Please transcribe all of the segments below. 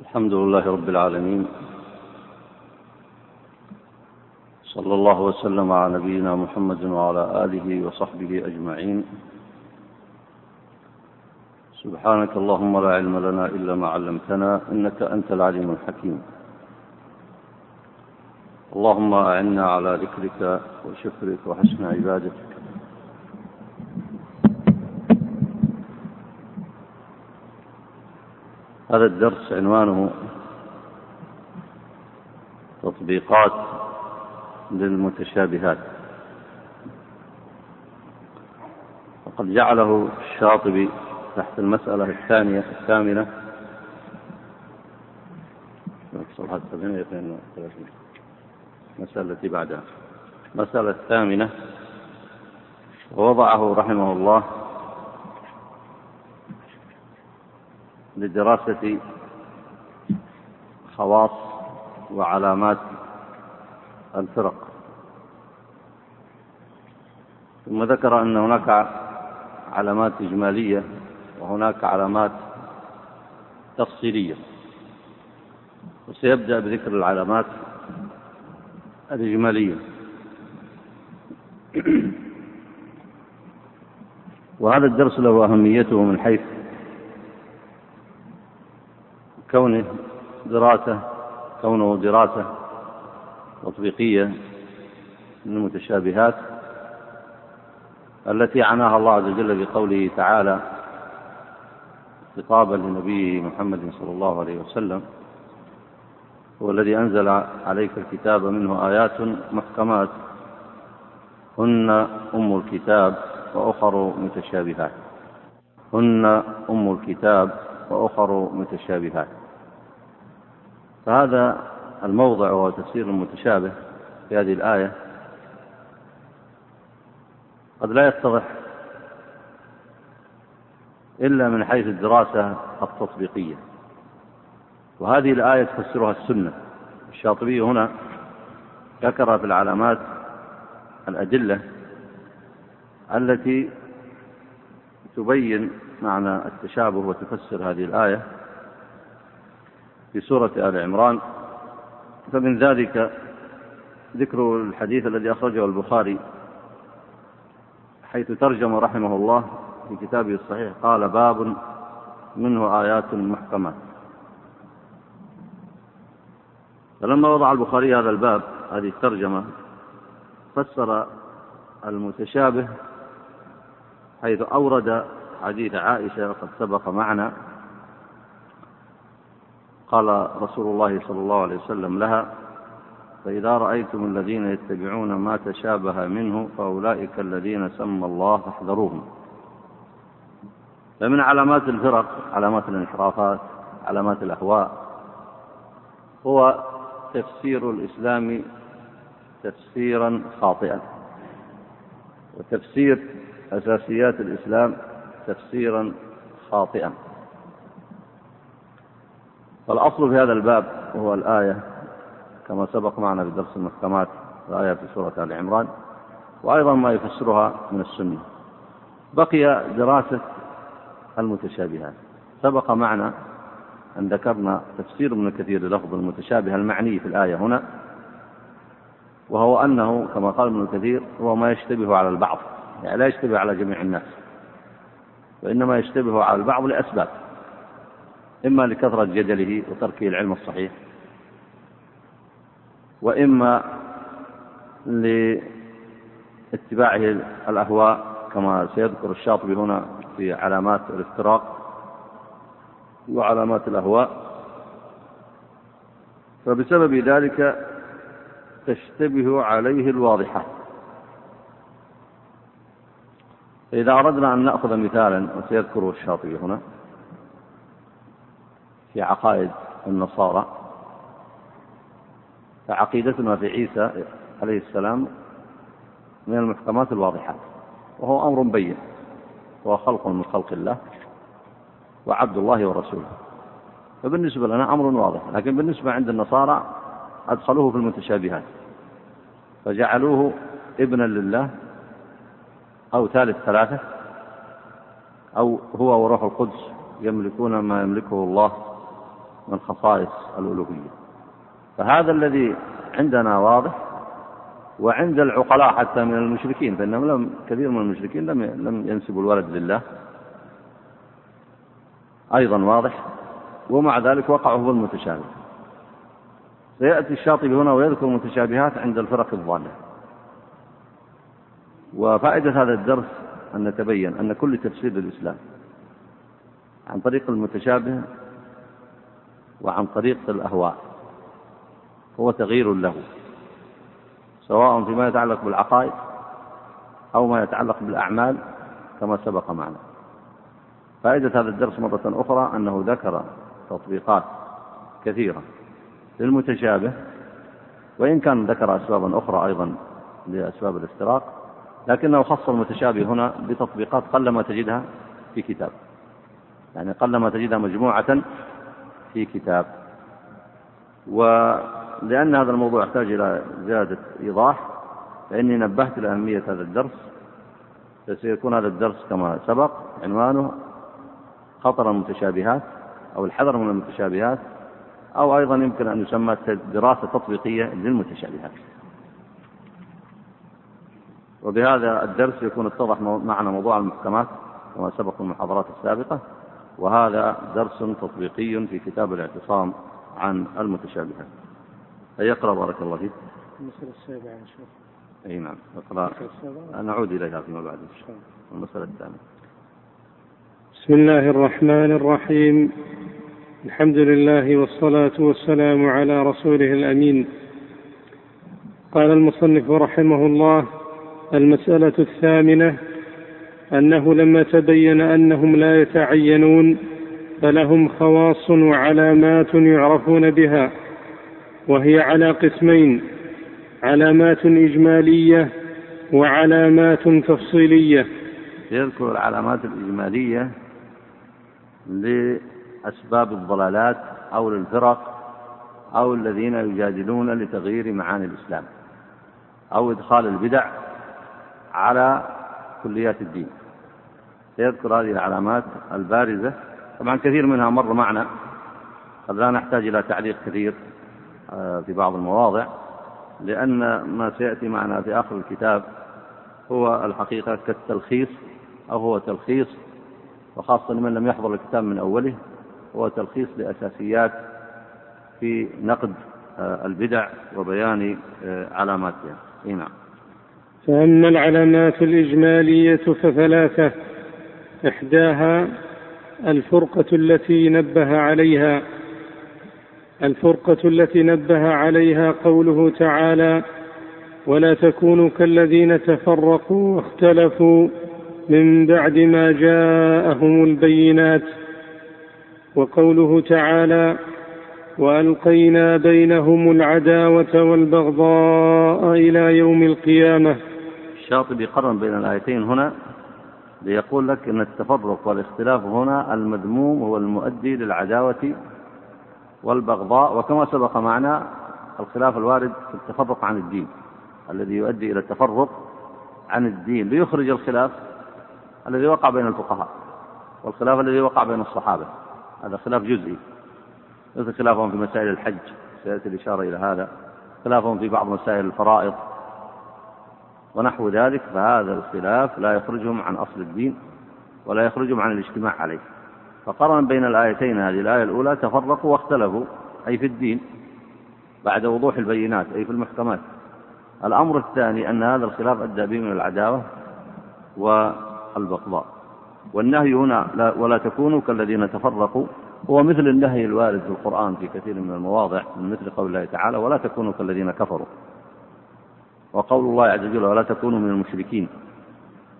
الحمد لله رب العالمين. صلى الله وسلم على نبينا محمد وعلى آله وصحبه أجمعين. سبحانك اللهم لا علم لنا إلا ما علمتنا إنك أنت العليم الحكيم. اللهم أعنا على ذكرك وشكرك وحسن عبادتك. هذا الدرس عنوانه تطبيقات للمتشابهات. وقد جعله الشاطبي تحت المسألة الثانية الثامنة. المسألة التي بعدها. المسألة الثامنة. ووضعه رحمه الله لدراسة خواص وعلامات الفرق. ثم ذكر أن هناك علامات إجمالية وهناك علامات تفصيلية. وسيبدأ بذكر العلامات الإجمالية. وهذا الدرس له أهميته من حيث كونه دراسة كونه دراسة تطبيقية للمتشابهات التي عناها الله عز وجل بقوله تعالى خطابا لنبيه محمد صلى الله عليه وسلم هو الذي أنزل عليك الكتاب منه آيات محكمات هن أم الكتاب وأخر متشابهات. هن أم الكتاب وأخر متشابهات. فهذا الموضع وهو تفسير المتشابه في هذه الآية قد لا يتضح إلا من حيث الدراسة التطبيقية. وهذه الآية تفسرها السنة. الشاطبي هنا ذكر في العلامات الأدلة التي تبين معنى التشابه وتفسر هذه الآية في سورة آل عمران. فمن ذلك ذكر الحديث الذي أخرجه البخاري حيث ترجم رحمه الله في كتابه الصحيح قال باب منه آيات محكمات. فلما وضع البخاري هذا الباب هذه الترجمة فسر المتشابه حيث أورد حديث عائشة وقد سبق معنا. قال رسول الله صلى الله عليه وسلم لها فإذا رأيتم الذين يتبعون ما تشابه منه فأولئك الذين سمى الله فاحذروهم. فمن علامات الفرق علامات الانحرافات علامات الأهواء هو تفسير الإسلام تفسيرا خاطئا وتفسير أساسيات الإسلام تفسيرا خاطئا. فالأصل في هذا الباب هو الآية كما سبق معنا في درس المحكمات الآية في سورة آل عمران وأيضا ما يفسرها من السنة. بقي دراسة المتشابهات. سبق معنا أن ذكرنا تفسير ابن كثير للفظ المتشابه المعني في الآية هنا وهو أنه كما قال ابن كثير هو ما يشتبه على البعض يعني لا يشتبه على جميع الناس. وإنما يشتبه على البعض لأسباب إما لكثرة جدله وتركه العلم الصحيح وإما لاتباعه الأهواء كما سيذكر الشاطبي هنا في علامات الافتراق وعلامات الأهواء. فبسبب ذلك تشتبه عليه الواضحات إذا أردنا أن نأخذ مثالا وسيذكره الشاطبي هنا في عقائد النصارى فعقيدتنا في عيسى عليه السلام من المحكمات الواضحات وهو أمر بين هو خلق من خلق الله وعبد الله ورسوله. فبالنسبة لنا أمر واضح لكن بالنسبة عند النصارى أدخلوه في المتشابهات فجعلوه ابنا لله أو ثالث ثلاثة أو هو وروح القدس يملكون ما يملكه الله من خصائص الألوهية. فهذا الذي عندنا واضح وعند العقلاء حتى من المشركين فإنهم لم كثير من المشركين لم لم ينسبوا الولد لله. أيضا واضح ومع ذلك وقعوا في المتشابه سيأتي الشاطبي هنا ويذكر متشابهات عند الفرق الضالة. وفائدة هذا الدرس أن نتبين أن كل تفسير للإسلام عن طريق المتشابه وعن طريق الأهواء هو تغيير له سواء فيما يتعلق بالعقائد أو ما يتعلق بالأعمال كما سبق معنا. فائدة هذا الدرس مرة أخرى أنه ذكر تطبيقات كثيرة للمتشابه وإن كان ذكر أسبابا أخرى أيضا لأسباب الافتراق لكنه خص المتشابه هنا بتطبيقات قلما تجدها في كتاب. يعني قلما تجدها مجموعة في كتاب. ولأن هذا الموضوع يحتاج إلى زيادة إيضاح فإني نبهت لأهمية هذا الدرس فسيكون هذا الدرس كما سبق عنوانه خطر المتشابهات أو الحذر من المتشابهات أو أيضا يمكن أن يسمى دراسة تطبيقية للمتشابهات. وبهذا الدرس يكون اتضح معنا موضوع المحكمات كما سبق في المحاضرات السابقة. وهذا درس تطبيقي في كتاب الاعتصام عن المتشابهات. يقرأ بارك الله فيك. المسألة السابعة إن شاء الله أي نعم اقرأ. نعود إليها فيما بعد إن شاء الله. المسألة الثانية. بسم الله الرحمن الرحيم. الحمد لله والصلاة والسلام على رسوله الأمين. قال المصنف رحمه الله المسألة الثامنة أنه لما تبين أنهم لا يتعينون فلهم خواص وعلامات يعرفون بها وهي على قسمين علامات إجمالية وعلامات تفصيلية. يذكر العلامات الإجمالية لأسباب الضلالات أو للفرق أو الذين يجادلون لتغيير معاني الإسلام أو إدخال البدع على كليات الدين. سيذكر هذه العلامات البارزة. طبعا كثير منها مر معنا. قد لا نحتاج إلى تعليق كثير آه، في بعض المواضع لأن ما سيأتي معنا في آخر الكتاب هو الحقيقة كالتلخيص أو هو تلخيص وخاصة لمن لم يحضر الكتاب من أوله هو تلخيص لأساسيات في نقد آه، البدع وبيان آه، علاماتها. نعم. فأما العلامات الإجمالية فثلاثة. إحداها الفرقة التي نبه عليها. الفرقة التي نبه عليها قوله تعالى ولا تكونوا كالذين تفرقوا واختلفوا من بعد ما جاءهم البينات. وقوله تعالى وألقينا بينهم العداوة والبغضاء إلى يوم القيامة. الشاطبي قرن بين الآيتين هنا ليقول لك إن التفرق والاختلاف هنا المذموم هو المؤدي للعداوة والبغضاء وكما سبق معنا الخلاف الوارد في التفرق عن الدين الذي يؤدي إلى التفرق عن الدين ليخرج الخلاف الذي وقع بين الفقهاء والخلاف الذي وقع بين الصحابة هذا خلاف جزئي مثل خلافهم في مسائل الحج سيأتي الإشارة إلى هذا خلافهم في بعض مسائل الفرائض ونحو ذلك فهذا الخلاف لا يخرجهم عن أصل الدين ولا يخرجهم عن الاجتماع عليه. فقرن بين الآيتين هذه الآية الأولى تفرقوا واختلفوا أي في الدين بعد وضوح البينات أي في المحكمات. الأمر الثاني أن هذا الخلاف أدى بهم العداوة و البغضاء والنهي هنا لا ولا تكونوا كالذين تفرقوا هو مثل النهي الوارد في القرآن في كثير من المواضع من مثل قول الله تعالى ولا تكونوا كالذين كفروا وقول الله عز وجل ولا تكونوا من المشركين.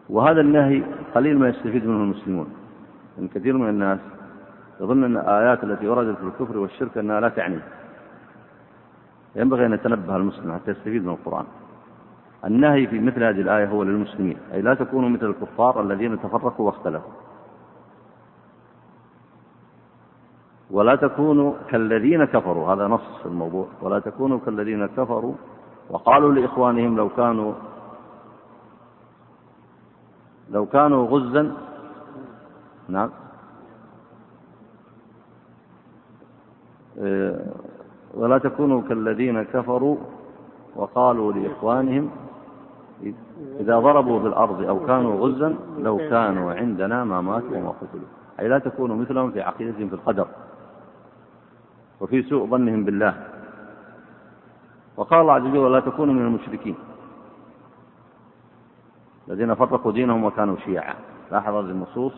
وهذا النهي قليل ما يستفيد منه المسلمون. من كثير من الناس يظن أن الآيات التي وردت في الكفر والشرك أنها لا تعني. ينبغي أن يتنبه المسلم حتى يستفيد من القرآن. النهي في مثل هذه الآية هو للمسلمين. أي لا تكونوا مثل الكفار الذين تفرقوا واختلفوا. ولا تكونوا كالذين كفروا. هذا نص الموضوع. ولا تكونوا كالذين كفروا وقالوا لإخوانهم لو كانوا لو كانوا غزا نعم. آه، ولا تكونوا كالذين كفروا وقالوا لإخوانهم إذا ضربوا في الأرض أو كانوا غزا لو كانوا عندنا ما ماتوا وما قتلوا. أي لا تكونوا مثلهم في عقيدتهم في القدر وفي سوء ظنهم بالله. وقال الله عز وجل ولا تكونوا من المشركين. الذين فرقوا دينهم وكانوا شيعا. لاحظ هذه النصوص.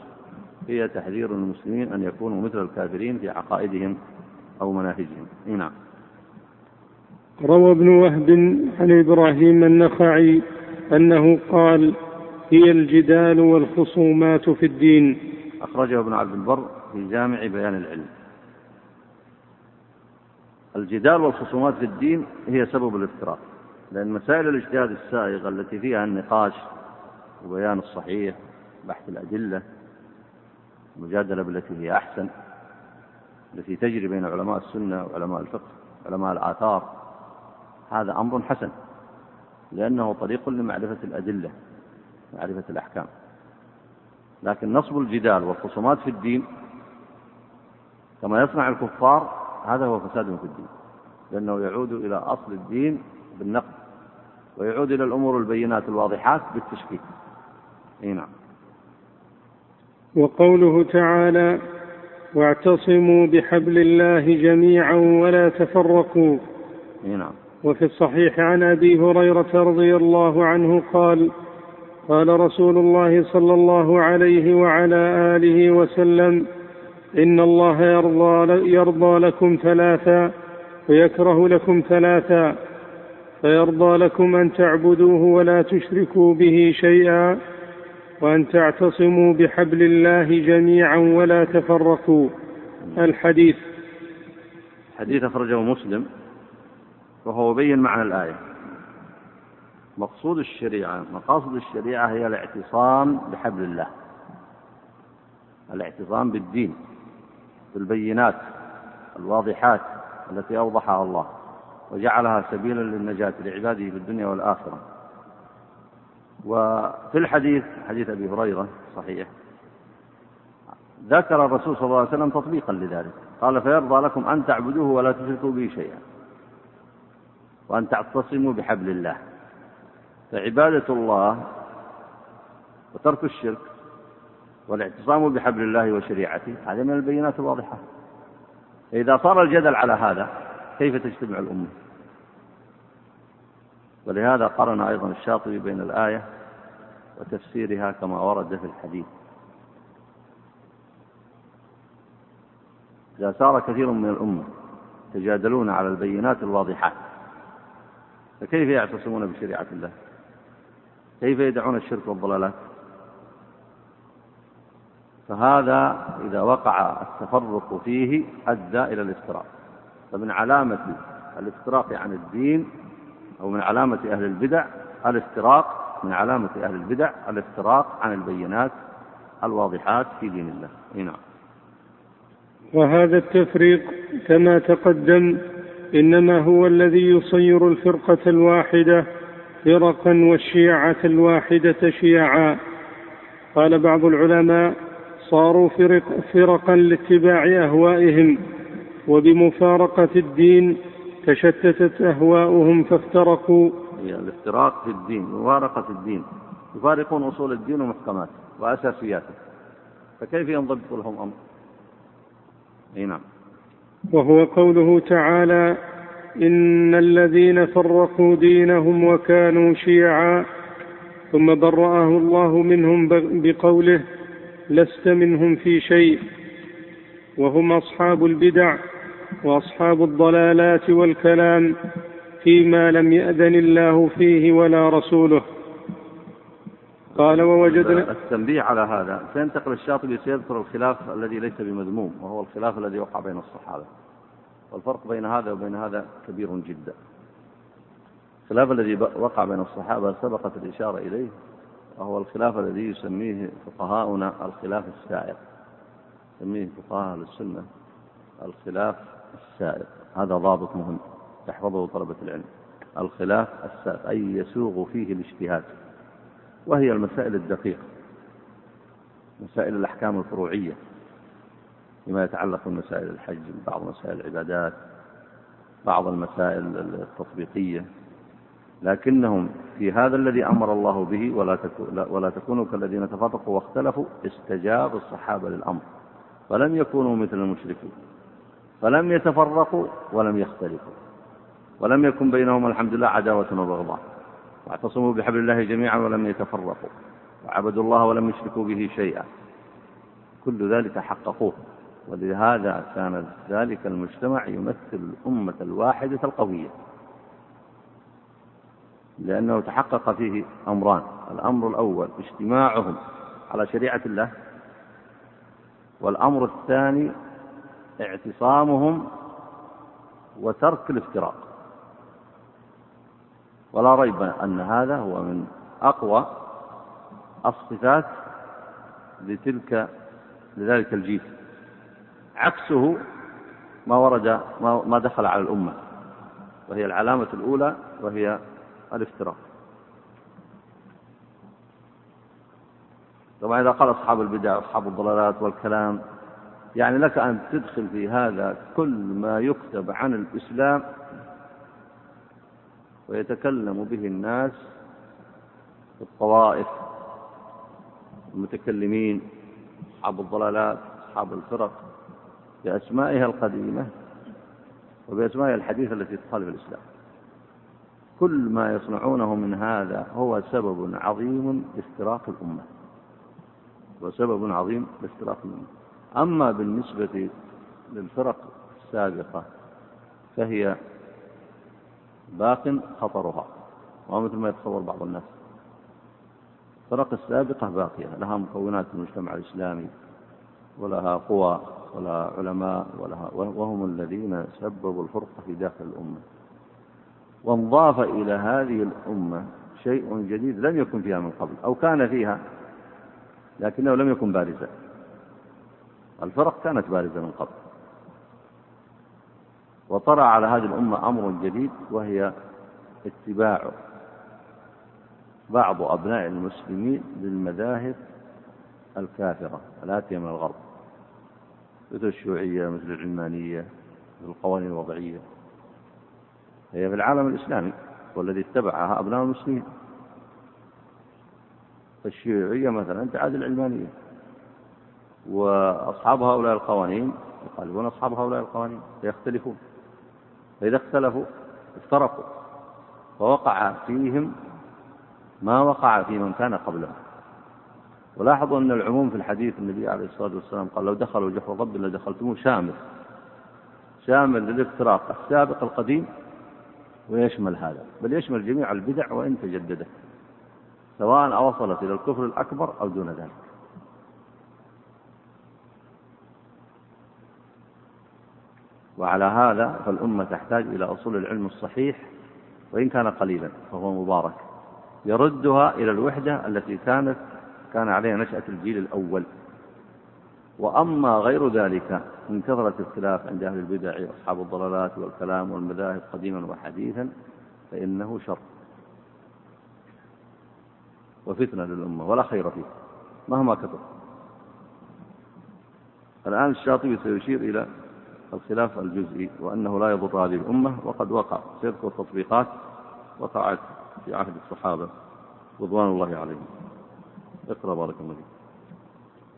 هي تحذير المسلمين أن يكونوا مثل الكافرين في عقائدهم أو مناهجهم. نعم. روى ابن وهب عن إبراهيم النخعي أنه قال هي الجدال والخصومات في الدين. أخرجه ابن عبد البر في جامع بيان العلم. الجدال والخصومات في الدين هي سبب الافتراق لأن مسائل الاجتهاد السائغة التي فيها النقاش وبيان الصحيح بحث الأدلة المجادلة بالتي هي أحسن التي تجري بين علماء السنة وعلماء الفقه وعلماء الآثار هذا أمر حسن لأنه طريق لمعرفة الأدلة معرفة الأحكام. لكن نصب الجدال والخصومات في الدين كما يصنع الكفار هذا هو فساد في الدين. لأنه يعود إلى أصل الدين بالنقد ويعود إلى الأمور البينات الواضحات بالتشكيك. أي نعم. وقوله تعالى واعتصموا بحبل الله جميعا ولا تفرقوا. أي نعم. وفي الصحيح عن أبي هريرة رضي الله عنه قال قال رسول الله صلى الله عليه وعلى آله وسلم إن الله يرضى, يرضى لكم ثلاثا ويكره لكم ثلاثا فيرضى لكم أن تعبدوه ولا تشركوا به شيئا وأن تعتصموا بحبل الله جميعا ولا تفرقوا. الحديث. حديث أخرجه مسلم وهو يبين معنى الآية. مقصود الشريعة مقاصد الشريعة هي الاعتصام بحبل الله. الاعتصام بالدين. بالبينات الواضحات التي أوضحها الله وجعلها سبيلا للنجاة لعباده في الدنيا والآخرة. وفي الحديث حديث أبي هريرة صحيح ذكر الرسول صلى الله عليه وسلم تطبيقا لذلك. قال فيرضى لكم أن تعبدوه ولا تشركوا به شيئا وأن تعتصموا بحبل الله. فعبادة الله وترك الشرك والاعتصام بحبل الله وشريعته. هذا من البينات الواضحة. إذا صار الجدل على هذا كيف تجتمع الأمة؟ ولهذا قرن أيضا الشاطبي بين الآية وتفسيرها كما ورد في الحديث. إذا صار كثير من الأمة يتجادلون على البينات الواضحات فكيف يعتصمون بشريعة الله؟ كيف يدعون الشرك والضلالات؟ فهذا إذا وقع التفرق فيه أدى إلى الافتراق. فمن علامة الافتراق عن الدين أو من علامة أهل البدع الافتراق من علامة أهل البدع الافتراق عن البينات الواضحات في دين الله. نعم. وهذا التفريق كما تقدم إنما هو الذي يصير الفرقة الواحدة فرقا والشيعة الواحدة شيعا. قال بعض العلماء صاروا فرق فرقا لاتباع أهوائهم وبمفارقة الدين تشتتت أهواؤهم فافترقوا. يعني الافتراق في الدين مفارقة الدين. يفارقون أصول الدين ومحكماته وأساسياته. فكيف ينضبط لهم أمر؟ أي نعم. وهو قوله تعالى إن الذين فرقوا دينهم وكانوا شيعا ثم برأه الله منهم بقوله لست منهم في شيء وهم أصحاب البدع وأصحاب الضلالات والكلام فيما لم يأذن الله فيه ولا رسوله. قال ووجدنا التنبيه على هذا سينتقل الشاطبي سيذكر الخلاف الذي ليس بمذموم وهو الخلاف الذي وقع بين الصحابة. والفرق بين هذا وبين هذا كبير جدا. الخلاف الذي وقع بين الصحابة سبقت الإشارة إليه. وهو الخلاف الذي يسميه فقهاؤنا الخلاف السائر يسميه فقهاء السنة الخلاف السائق. هذا ضابط مهم يحفظه طلبة العلم. الخلاف السائق أي يسوغ فيه الاجتهاد. وهي المسائل الدقيقة مسائل الأحكام الفروعية فيما يتعلق بمسائل الحج بعض مسائل العبادات بعض المسائل التطبيقية. لكنهم في هذا الذي أمر الله به ولا, ولا تكونوا كالذين تفرقوا واختلفوا استجاب الصحابة للأمر فلم يكونوا مثل المشركين فلم يتفرقوا ولم يختلفوا ولم يكن بينهم الحمد لله عداوة وبغضاء واعتصموا بحبل الله جميعا ولم يتفرقوا وعبدوا الله ولم يشركوا به شيئا كل ذلك حققوه ولهذا كان ذلك المجتمع يمثل الأمة الواحدة القوية. لأنه تحقق فيه أمران. الأمر الأول اجتماعهم على شريعة الله. والأمر الثاني اعتصامهم وترك الافتراق. ولا ريب أن هذا هو من أقوى الصفات لتلك لذلك الجيل. عكسه ما ورد ما دخل على الأمة وهي العلامة الأولى وهي الافتراق. طبعا إذا قال أصحاب البدع أصحاب الضلالات والكلام يعني لك أن تدخل في هذا كل ما يكتب عن الإسلام ويتكلم به الناس الطوائف المتكلمين أصحاب الضلالات أصحاب الفرق بأسمائها القديمة وبأسمائها الحديثة التي تخالف الإسلام. كل ما يصنعونه من هذا هو سبب عظيم لافتراق الأمة. وسبب عظيم لافتراق الأمة. أما بالنسبة للفرق السابقة فهي باق خطرها ومثل ما يتصور بعض الناس. الفرق السابقة باقية لها مكونات المجتمع الإسلامي ولها قوى ولها علماء ولها وهم الذين سببوا الفرقة في داخل الأمة. وانضاف إلى هذه الأمة شيء جديد لم يكن فيها من قبل أو كان فيها لكنه لم يكن بارزا. الفرق كانت بارزة من قبل. وطرأ على هذه الأمة أمر جديد وهي اتباع بعض أبناء المسلمين للمذاهب الكافرة الآتية من الغرب مثل الشيوعية مثل العلمانية مثل القوانين الوضعية. هي في العالم الإسلامي والذي اتبعها أبناء المسلمين. الشيوعية مثلا تعادل العلمانية وأصحاب هؤلاء القوانين يخالفون أصحاب هؤلاء القوانين فيختلفون. فإذا اختلفوا افترقوا فوقع فيهم ما وقع في من كان قبلهم. ولاحظوا أن العموم في الحديث النبي عليه الصلاة والسلام قال لو دخلوا جحر رب لدخلتموه شامل شامل للافتراق السابق القديم ويشمل هذا بل يشمل جميع البدع وإن تجددت سواء أوصلت إلى الكفر الأكبر أو دون ذلك. وعلى هذا فالأمة تحتاج إلى أصول العلم الصحيح وإن كان قليلا فهو مبارك يردها إلى الوحدة التي كانت كان عليها نشأة الجيل الأول. وأما غير ذلك من كثرة الخلاف عند أهل البدع وأصحاب الضلالات والكلام والمذاهب قديما وحديثا فإنه شر وفتنة للأمة ولا خير فيه مهما كثر. الآن الشاطبي سيشير إلى الخلاف الجزئي وأنه لا يضر هذه الأمة وقد وقع سيذكر تطبيقات وقعت في عهد الصحابة رضوان الله عليهم. اقرأ بارك الله فيك.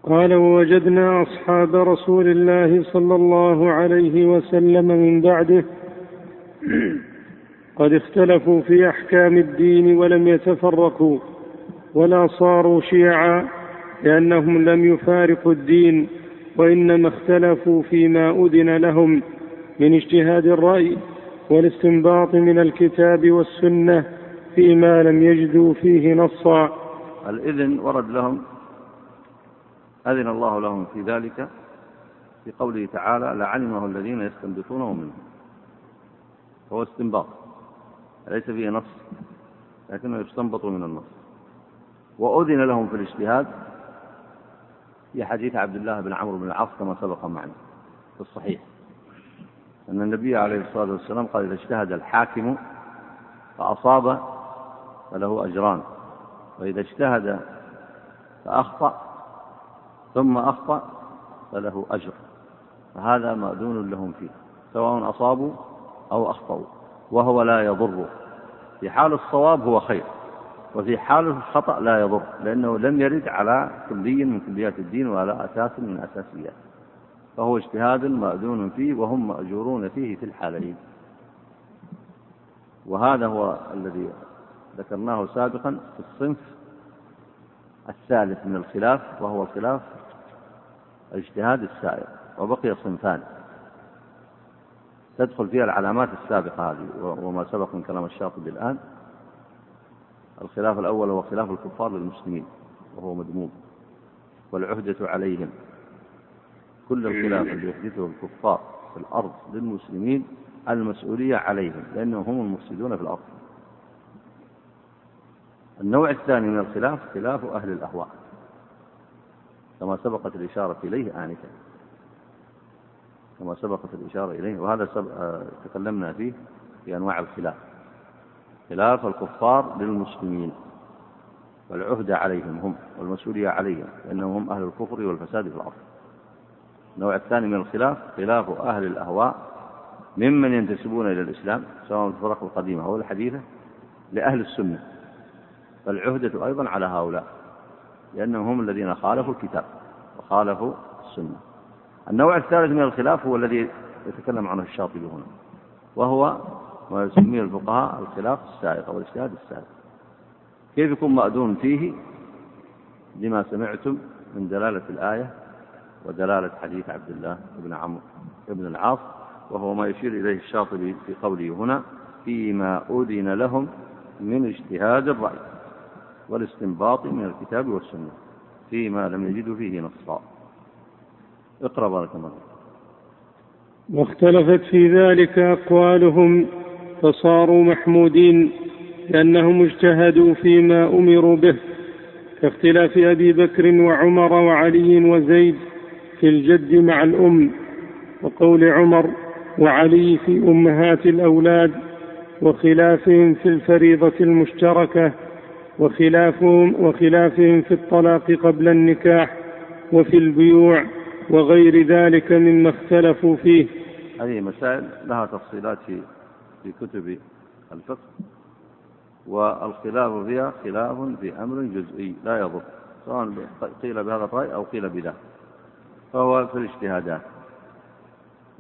قال ووجدنا أصحاب رسول الله صلى الله عليه وسلم من بعده. قد اختلفوا في أحكام الدين ولم يتفرقوا ولا صاروا شيعا لأنهم لم يفارقوا الدين وإنما اختلفوا فيما أذن لهم من اجتهاد الرأي والاستنباط من الكتاب والسنة فيما لم يجدوا فيه نصا. الإذن ورد لهم أذن الله لهم في ذلك في قوله تعالى لعلمه الذين يستنبطونه منه هو استنباط ليس فيه نص لكنه يستنبط من النص. وأذن لهم في الاجتهاد في حديث عبد الله بن عمرو بن العاص كما سبق معنا في الصحيح. أن النبي عليه الصلاة والسلام قال إذا اجتهد الحاكم فأصاب فله أجران وإذا اجتهد فأخطأ ثم أخطأ فله أجر. فهذا مأذون لهم فيه سواء أصابوا أو أخطأوا وهو لا يضر. في حال الصواب هو خير وفي حال الخطأ لا يضر لأنه لم يرد على كلي من كليات الدين ولا أساس من أساسيات. فهو اجتهاد مأذون فيه وهم مأجورون فيه في الحالين. وهذا هو الذي ذكرناه سابقا في الصنف الثالث من الخلاف وهو خلاف الاجتهاد السائر وبقي صنفان. تدخل فيها العلامات السابقة هذه وما سبق من كلام الشاطبي الآن. الخلاف الأول هو خلاف الكفار للمسلمين وهو مذموم والعهدة عليهم. كل الخلاف اللي يحدثه الكفار في الأرض للمسلمين المسؤولية عليهم لأنهم هم المفسدون في الأرض. النوع الثاني من الخلاف خلاف أهل الأهواء كما سبقت الإشارة إليه آنفا. كما سبقت الإشارة إليه وهذا آه، تكلمنا فيه في أنواع الخلاف. خلاف الكفار للمسلمين والعهد عليهم هم والمسؤولية عليهم لأنهم هم أهل الكفر والفساد في الأرض. النوع الثاني من الخلاف خلاف أهل الأهواء ممن ينتسبون إلى الإسلام سواء الفرق القديمة أو الحديثة لأهل السنة. فالعهدة أيضا على هؤلاء لأنهم هم الذين خالفوا الكتاب وخالفوا السنة. النوع الثالث من الخلاف هو الذي يتكلم عنه الشاطبي هنا وهو ما يسميه الفقهاء الخلاف السائق أو الاجتهاد السائق. كيف يكون مأذون فيه؟ لما سمعتم من دلالة الآية ودلالة حديث عبد الله بن عمرو بن العاص وهو ما يشير إليه الشاطبي في قوله هنا فيما أذن لهم من اجتهاد الرأي. والاستنباط من الكتاب والسنة فيما لم يجدوا فيه نصا. اقرأ بارك الله واختلفت في ذلك أقوالهم فصاروا محمودين لأنهم اجتهدوا فيما أمروا به كاختلاف أبي بكر وعمر وعلي وزيد في الجد مع الأم وقول عمر وعلي في أمهات الأولاد وخلافهم في الفريضة المشتركة وخلافهم وخلافهم في الطلاق قبل النكاح وفي البيوع وغير ذلك مما اختلفوا فيه. هذه مسائل لها تفصيلات في كتب الفقه والخلاف فيها خلاف في أمر جزئي لا يضر سواء قيل بهذا الرأي أو قيل بذاك فهو في الاجتهادات.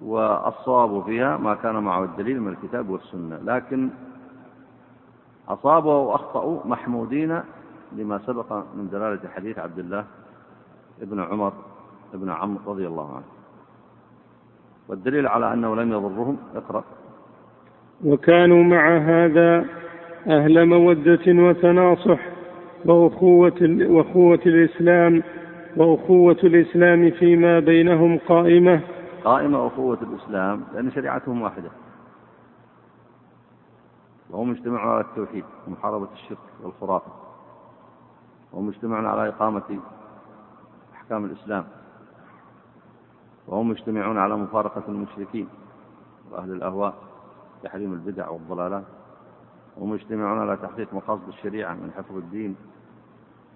والصواب فيها ما كان معه الدليل من الكتاب والسنة لكن أصابوا وأخطأوا محمودين لما سبق من دلالة حديث عبد الله ابن عمر ابن عمرو رضي الله عنه. والدليل على أنه لم يضرهم اقرأ. وكانوا مع هذا أهل مودة وتناصح وأخوة, وأخوة الإسلام وأخوة الإسلام فيما بينهم قائمة. قائمة أخوة الإسلام لأن شريعتهم واحدة. وهم اجتمعوا على التوحيد ومحاربة الشرك والخرافة. وهم اجتمعوا على إقامة أحكام الإسلام. وهم يجتمعون على مفارقة المشركين وأهل الأهواء تحريم البدع والضلالات. وهم يجتمعون على تحقيق مقاصد الشريعة من حفظ الدين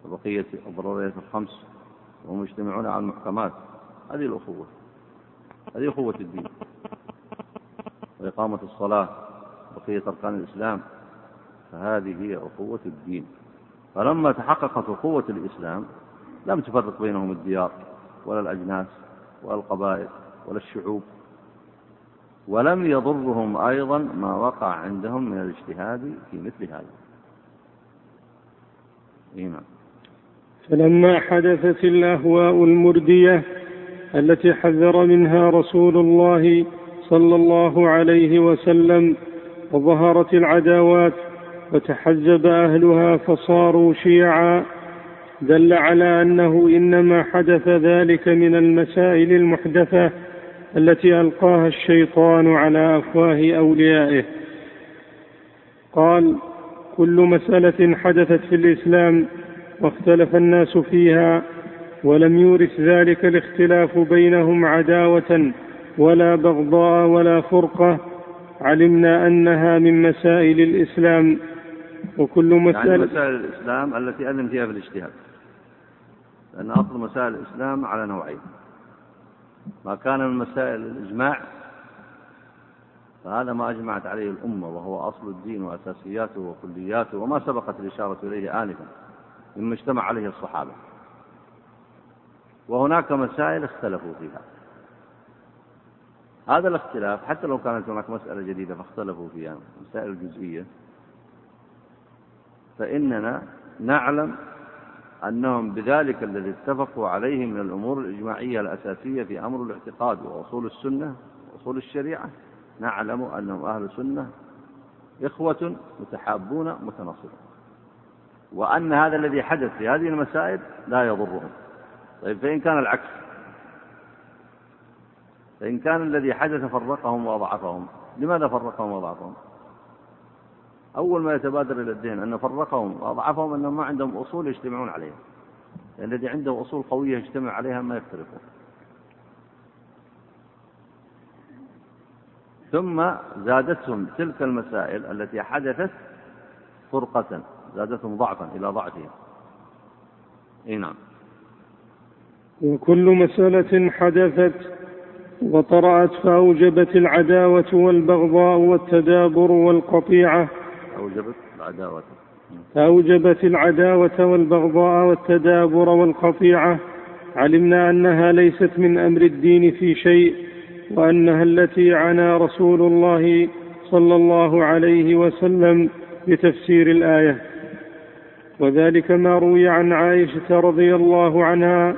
وبقية الضروريات الخمس. وهم يجتمعون على المحكمات. هذه الأخوة هذه أخوة الدين. وإقامة الصلاة. بقية أركان الإسلام فهذه هي أخوة الدين. فلما تحققت أخوة الإسلام لم تفرق بينهم الديار ولا الأجناس ولا القبائل ولا الشعوب. ولم يضرهم أيضا ما وقع عندهم من الاجتهاد في مثل هذا. إيه نعم. فلما حدثت الأهواء المردية التي حذر منها رسول الله صلى الله عليه وسلم وظهرت العداوات وتحزب أهلها فصاروا شيعا. دل على أنه إنما حدث ذلك من المسائل المحدثة التي ألقاها الشيطان على أفواه أوليائه. قال كل مسألة حدثت في الإسلام واختلف الناس فيها ولم يورث ذلك الاختلاف بينهم عداوة ولا بغضاء ولا فرقة. علمنا أنها من مسائل الإسلام وكل يعني مسألة يعني مسائل الإسلام التي أذن فيها في الاجتهاد. لأن أصل مسائل الإسلام على نوعين. ما كان من مسائل الإجماع فهذا ما أجمعت عليه الأمة وهو أصل الدين وأساسياته وكلياته وما سبقت الإشارة إليه آنفا مما اجتمع عليه الصحابة. وهناك مسائل اختلفوا فيها. هذا الاختلاف حتى لو كانت هناك مسألة جديدة فاختلفوا فيها مسائل جزئية فإننا نعلم أنهم بذلك الذي اتفقوا عليه من الأمور الإجماعية الأساسية في أمر الاعتقاد وأصول السنة وأصول الشريعة نعلم أنهم أهل سنة إخوة متحابون متناصرون. وأن هذا الذي حدث في هذه المسائل لا يضرهم. طيب فإن كان العكس فإن كان الذي حدث فرقهم وأضعفهم. لماذا فرقهم وأضعفهم؟ أول ما يتبادر إلى الذهن أن فرقهم وأضعفهم أنهم ما عندهم أصول يجتمعون عليها. لأن الذي عنده أصول قوية يجتمع عليها ما يفترقون ثم زادتهم تلك المسائل التي حدثت فرقة زادتهم ضعفا إلى ضعفهم. إي نعم. وكل مسألة حدثت وطرأت فأوجبت العداوة والبغضاء والتدابر والقطيعة. أوجبت العداوة. فأوجبت العداوة والبغضاء والتدابر والقطيعة. علمنا أنها ليست من أمر الدين في شيء وأنها التي عنا رسول الله صلى الله عليه وسلم بتفسير الآية. وذلك ما روي عن عائشة رضي الله عنها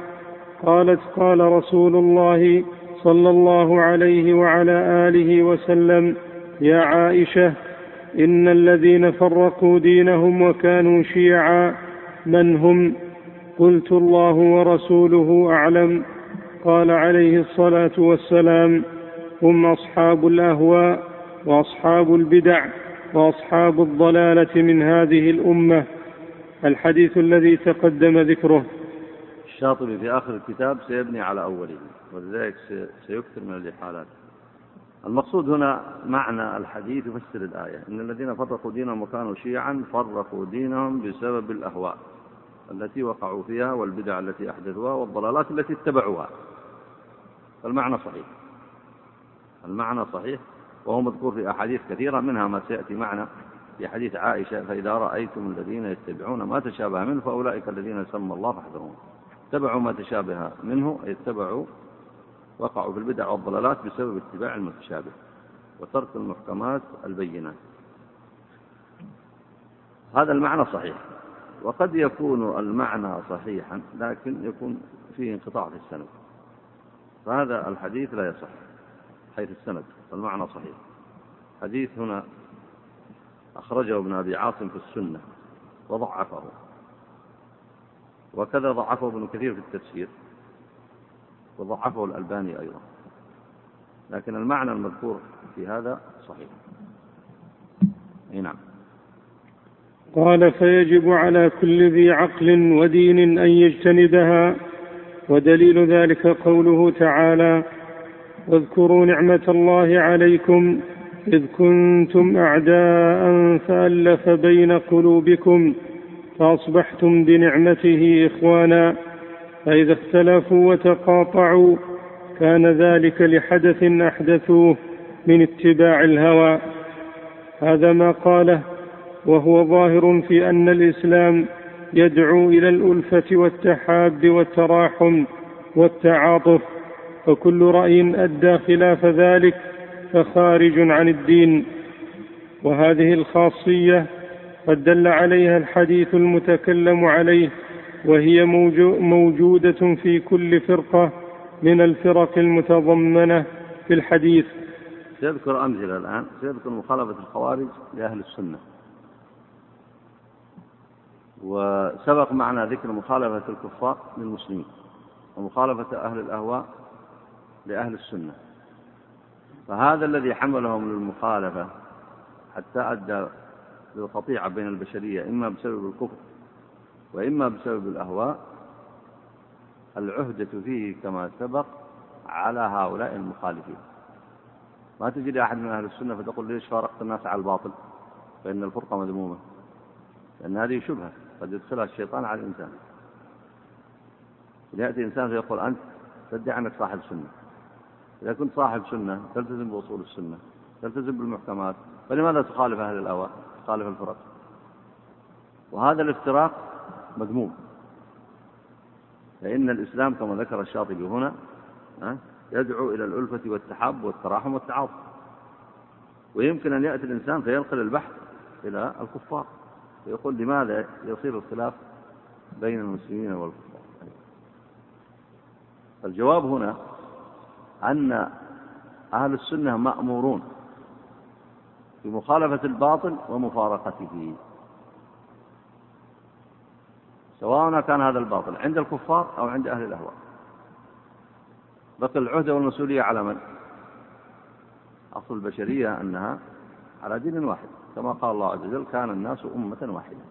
قالت قال رسول الله صلى الله عليه وعلى آله وسلم يا عائشة إن الذين فرقوا دينهم وكانوا شيعا من هم؟ قلت الله ورسوله أعلم. قال عليه الصلاة والسلام هم أصحاب الأهواء وأصحاب البدع وأصحاب الضلالة من هذه الأمة. الحديث الذي تقدم ذكره. الشاطبي في آخر الكتاب سيبني على أوله ولذلك سيكثر من الإحالات. المقصود هنا معنى الحديث يفسر الآية. إن الذين فرقوا دينهم وكانوا شيعا فرقوا دينهم بسبب الأهواء التي وقعوا فيها والبدع التي أحدثوها والضلالات التي اتبعوها. فالمعنى صحيح. المعنى صحيح وهو مذكور في أحاديث كثيرة منها ما سيأتي معنا في حديث عائشة فإذا رأيتم الذين يتبعون ما تشابه منه فأولئك الذين سمى الله فاحذرهم اتبعوا ما تشابه منه أي اتبعوا وقعوا في البدع والضلالات بسبب اتباع المتشابه وترك المحكمات البينات. هذا المعنى صحيح. وقد يكون المعنى صحيحا لكن يكون فيه انقطاع في السند. فهذا الحديث لا يصح حيث السند فالمعنى صحيح. حديث هنا أخرجه ابن أبي عاصم في السنة وضعفه. وكذا ضعفه ابن كثير في التفسير وضعفه الألباني أيضا. لكن المعنى المذكور في هذا صحيح. أي نعم. قال فيجب على كل ذي عقل ودين أن يجتنبها ودليل ذلك قوله تعالى واذكروا نعمة الله عليكم إذ كنتم أعداء فألف بين قلوبكم فأصبحتم بنعمته إخوانا فإذا اختلفوا وتقاطعوا كان ذلك لحدث أحدثوه من اتباع الهوى. هذا ما قاله وهو ظاهر في أن الإسلام يدعو إلى الألفة والتحاب والتراحم والتعاطف فكل رأي أدى خلاف ذلك فخارج عن الدين. وهذه الخاصية قد دل عليها الحديث المتكلم عليه وهي موجودة في كل فرقة من الفرق المتضمنة في الحديث. سيذكر أمثلة الآن. سيذكر مخالفة الخوارج لأهل السنة. وسبق معنا ذكر مخالفة الكفار للمسلمين ومخالفة أهل الأهواء لأهل السنة. فهذا الذي حملهم للمخالفة حتى أدى للقطيعة بين البشرية إما بسبب الكفر وإما بسبب الأهواء العهدة فيه كما سبق على هؤلاء المخالفين. ما تجد أحد من أهل السنة فتقول ليش فارقت الناس على الباطل؟ فإن الفرقة مذمومة. لأن هذه شبهة قد يدخلها الشيطان على الإنسان. يأتي إنسان فيقول أنت تدعي أنك صاحب سنة. إذا كنت صاحب سنة تلتزم بأصول السنة تلتزم بالمحكمات فلماذا تخالف أهل الأهواء؟ تخالف الفرق. وهذا الافتراق مذموم. فإن الإسلام كما ذكر الشاطبي هنا يدعو إلى الألفة والتحاب والتراحم والتعاطف. ويمكن أن يأتي الإنسان فينقل البحث إلى الكفار. ويقول لماذا يصير الخلاف بين المسلمين والكفار؟ الجواب هنا أن أهل السنة مأمورون. بمخالفة الباطل ومفارقته. سواء كان هذا الباطل عند الكفار أو عند أهل الأهواء. بقي العهدة والمسؤولية على من؟ أصل البشرية أنها على دين واحد. كما قال الله عز وجل كان الناس أمة واحدة.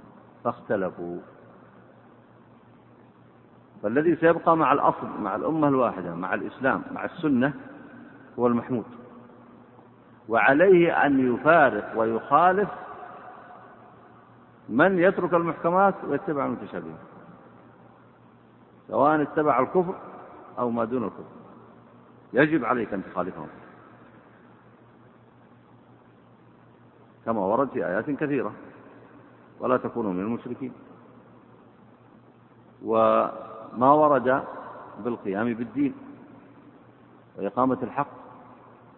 فاختلفوا. فالذي سيبقى مع الأصل مع الأمة الواحدة مع الإسلام مع السنة هو المحمود. وعليه أن يفارق ويخالف من يترك المحكمات ويتبع المتشابهات سواء اتبع الكفر أو ما دون الكفر. يجب عليك أن تخالفهم. كما ورد في آيات كثيرة ولا تكونوا من المشركين. وما ورد بالقيام بالدين وإقامة الحق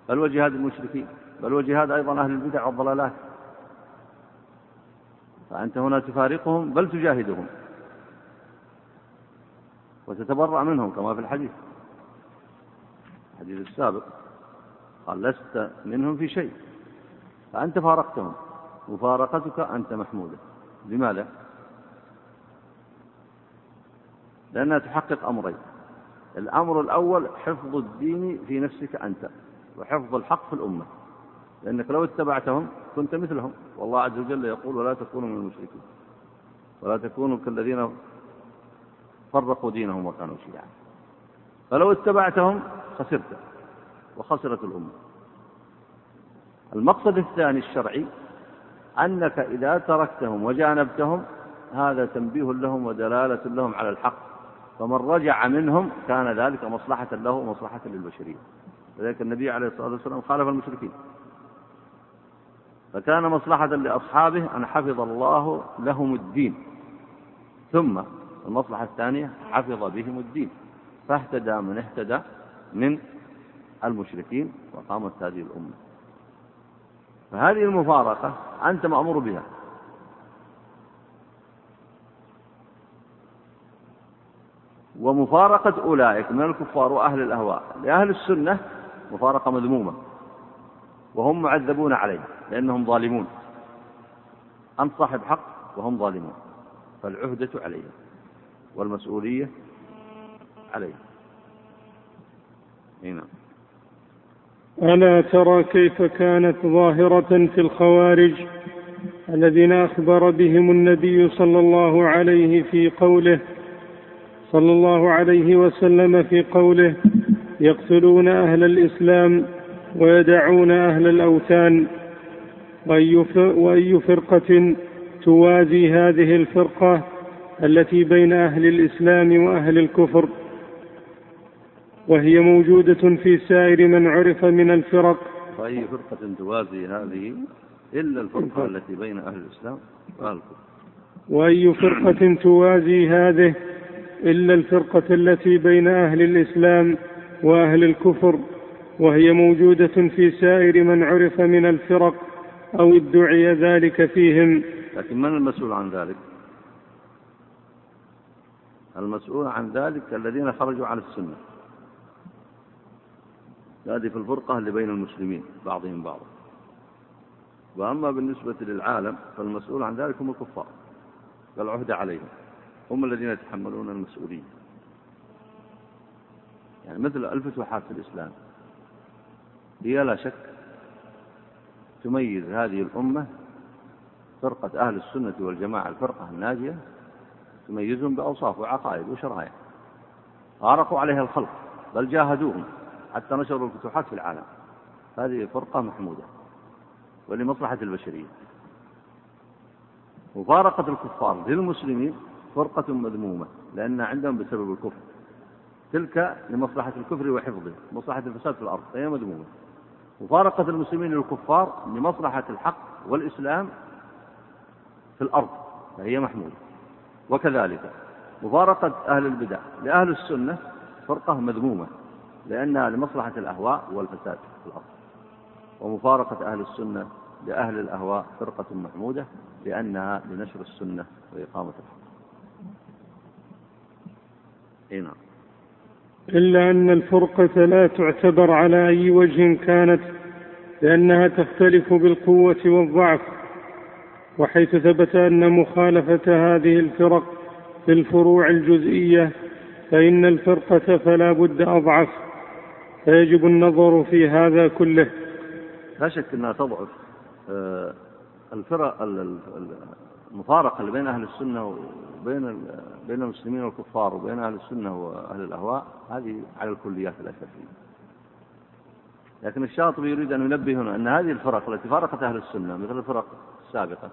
بل وجهاد المشركين بل وجهاد أيضا أهل البدع والضلالات. فأنت هنا تفارقهم بل تجاهدهم. وتتبرأ منهم كما في الحديث. الحديث السابق قال لست منهم في شيء. فأنت فارقتهم. مفارقتك أنت محمودة لماذا؟ لأنها تحقق أمرين. الأمر الأول حفظ الدين في نفسك أنت. وحفظ الحق في الأمة. لأنك لو اتبعتهم كنت مثلهم. والله عز وجل يقول ولا تكونوا من المشركين. ولا تكونوا كالذين فرقوا دينهم وكانوا شيعا. فلو اتبعتهم خسرت وخسرت الأمة. المقصد الثاني الشرعي أنك إذا تركتهم وجانبتهم هذا تنبيه لهم ودلالة لهم على الحق. فمن رجع منهم كان ذلك مصلحة له ومصلحة للبشرية. لذلك النبي عليه الصلاة والسلام خالف المشركين. فكان مصلحة لأصحابه أن حفظ الله لهم الدين. ثم المصلحة الثانية حفظ بهم الدين. فاهتدى من اهتدى من المشركين وقامت هذه الأمة. فهذه المفارقة أنت مأمور بها. ومفارقة أولئك من الكفار وأهل الأهواء. لأهل السنة مفارقة مذمومة وهم معذبون عليه لأنهم ظالمون. أنت صاحب حق وهم ظالمون. فالعهدة عليهم والمسؤولية عليهم. هنا ألا ترى كيف كانت ظاهرة في الخوارج الذين أخبر بهم النبي صلى الله عليه في قوله صلى الله عليه وسلم في قوله يقتلون أهل الإسلام ويدعون أهل الأوثان. وأي فرقة توازي هذه الفرقة التي بين أهل الإسلام وأهل الكفر. وهي موجودة في سائر من عرف من الفرق. وأي فرقة توازي هذه إلا الفرقة التي بين أهل الإسلام وأهل الكفر. وأي فرقة توازي هذه إلا الفرقة التي بين أهل الإسلام وأهل الكفر وهي موجودة في سائر من عرف من الفرق أو ادعي ذلك فيهم. لكن من المسؤول عن ذلك؟ المسؤول عن ذلك الذين خرجوا عن السنة. هذه في الفرقة اللي بين المسلمين بعضهم بعضا وأما بالنسبة للعالم فالمسؤول عن ذلك هم الكفار والعهد عليهم هم الذين يتحملون المسؤولية يعني مثل الفتوحات في الإسلام. هي لا شك تميز هذه الأمة فرقة أهل السنة والجماعة الفرقة الناجية تميزهم بأوصاف وعقائد وشرائع. غارقوا عليها الخلق بل جاهدوهم حتى نشروا الفتوحات في العالم. هذه فرقة محمودة ولمصلحة البشرية. مفارقة الكفار للمسلمين فرقة مذمومة لأن عندهم بسبب الكفر. تلك لمصلحة الكفر وحفظه مصلحة الفساد في الأرض فهي مذمومة. مفارقة المسلمين للكفار لمصلحة الحق والإسلام في الأرض فهي محمودة وكذلك مفارقة أهل البدع لأهل السنة فرقة مذمومة لأنها لمصلحة الأهواء والفساد في الأرض. ومفارقة أهل السنة لأهل الأهواء فرقة محمودة لأنها لنشر السنة وإقامة الحق. إيه نعم. إلا أن الفرقة لا تعتبر على أي وجه كانت لأنها تختلف بالقوة والضعف وحيث ثبت أن مخالفة هذه الفرق في الفروع الجزئية فإن الفرقة فلا بد أضعف فيجب النظر في هذا كله. لا شك أنها تضعف. آه، الفرق المفارقة اللي بين أهل السنة وبين بين المسلمين والكفار وبين أهل السنة وأهل الأهواء هذه على الكليات الأساسية. لكن الشاطبي يريد أن ينبه هنا أن هذه الفرق التي فارقت أهل السنة مثل الفرق السابقة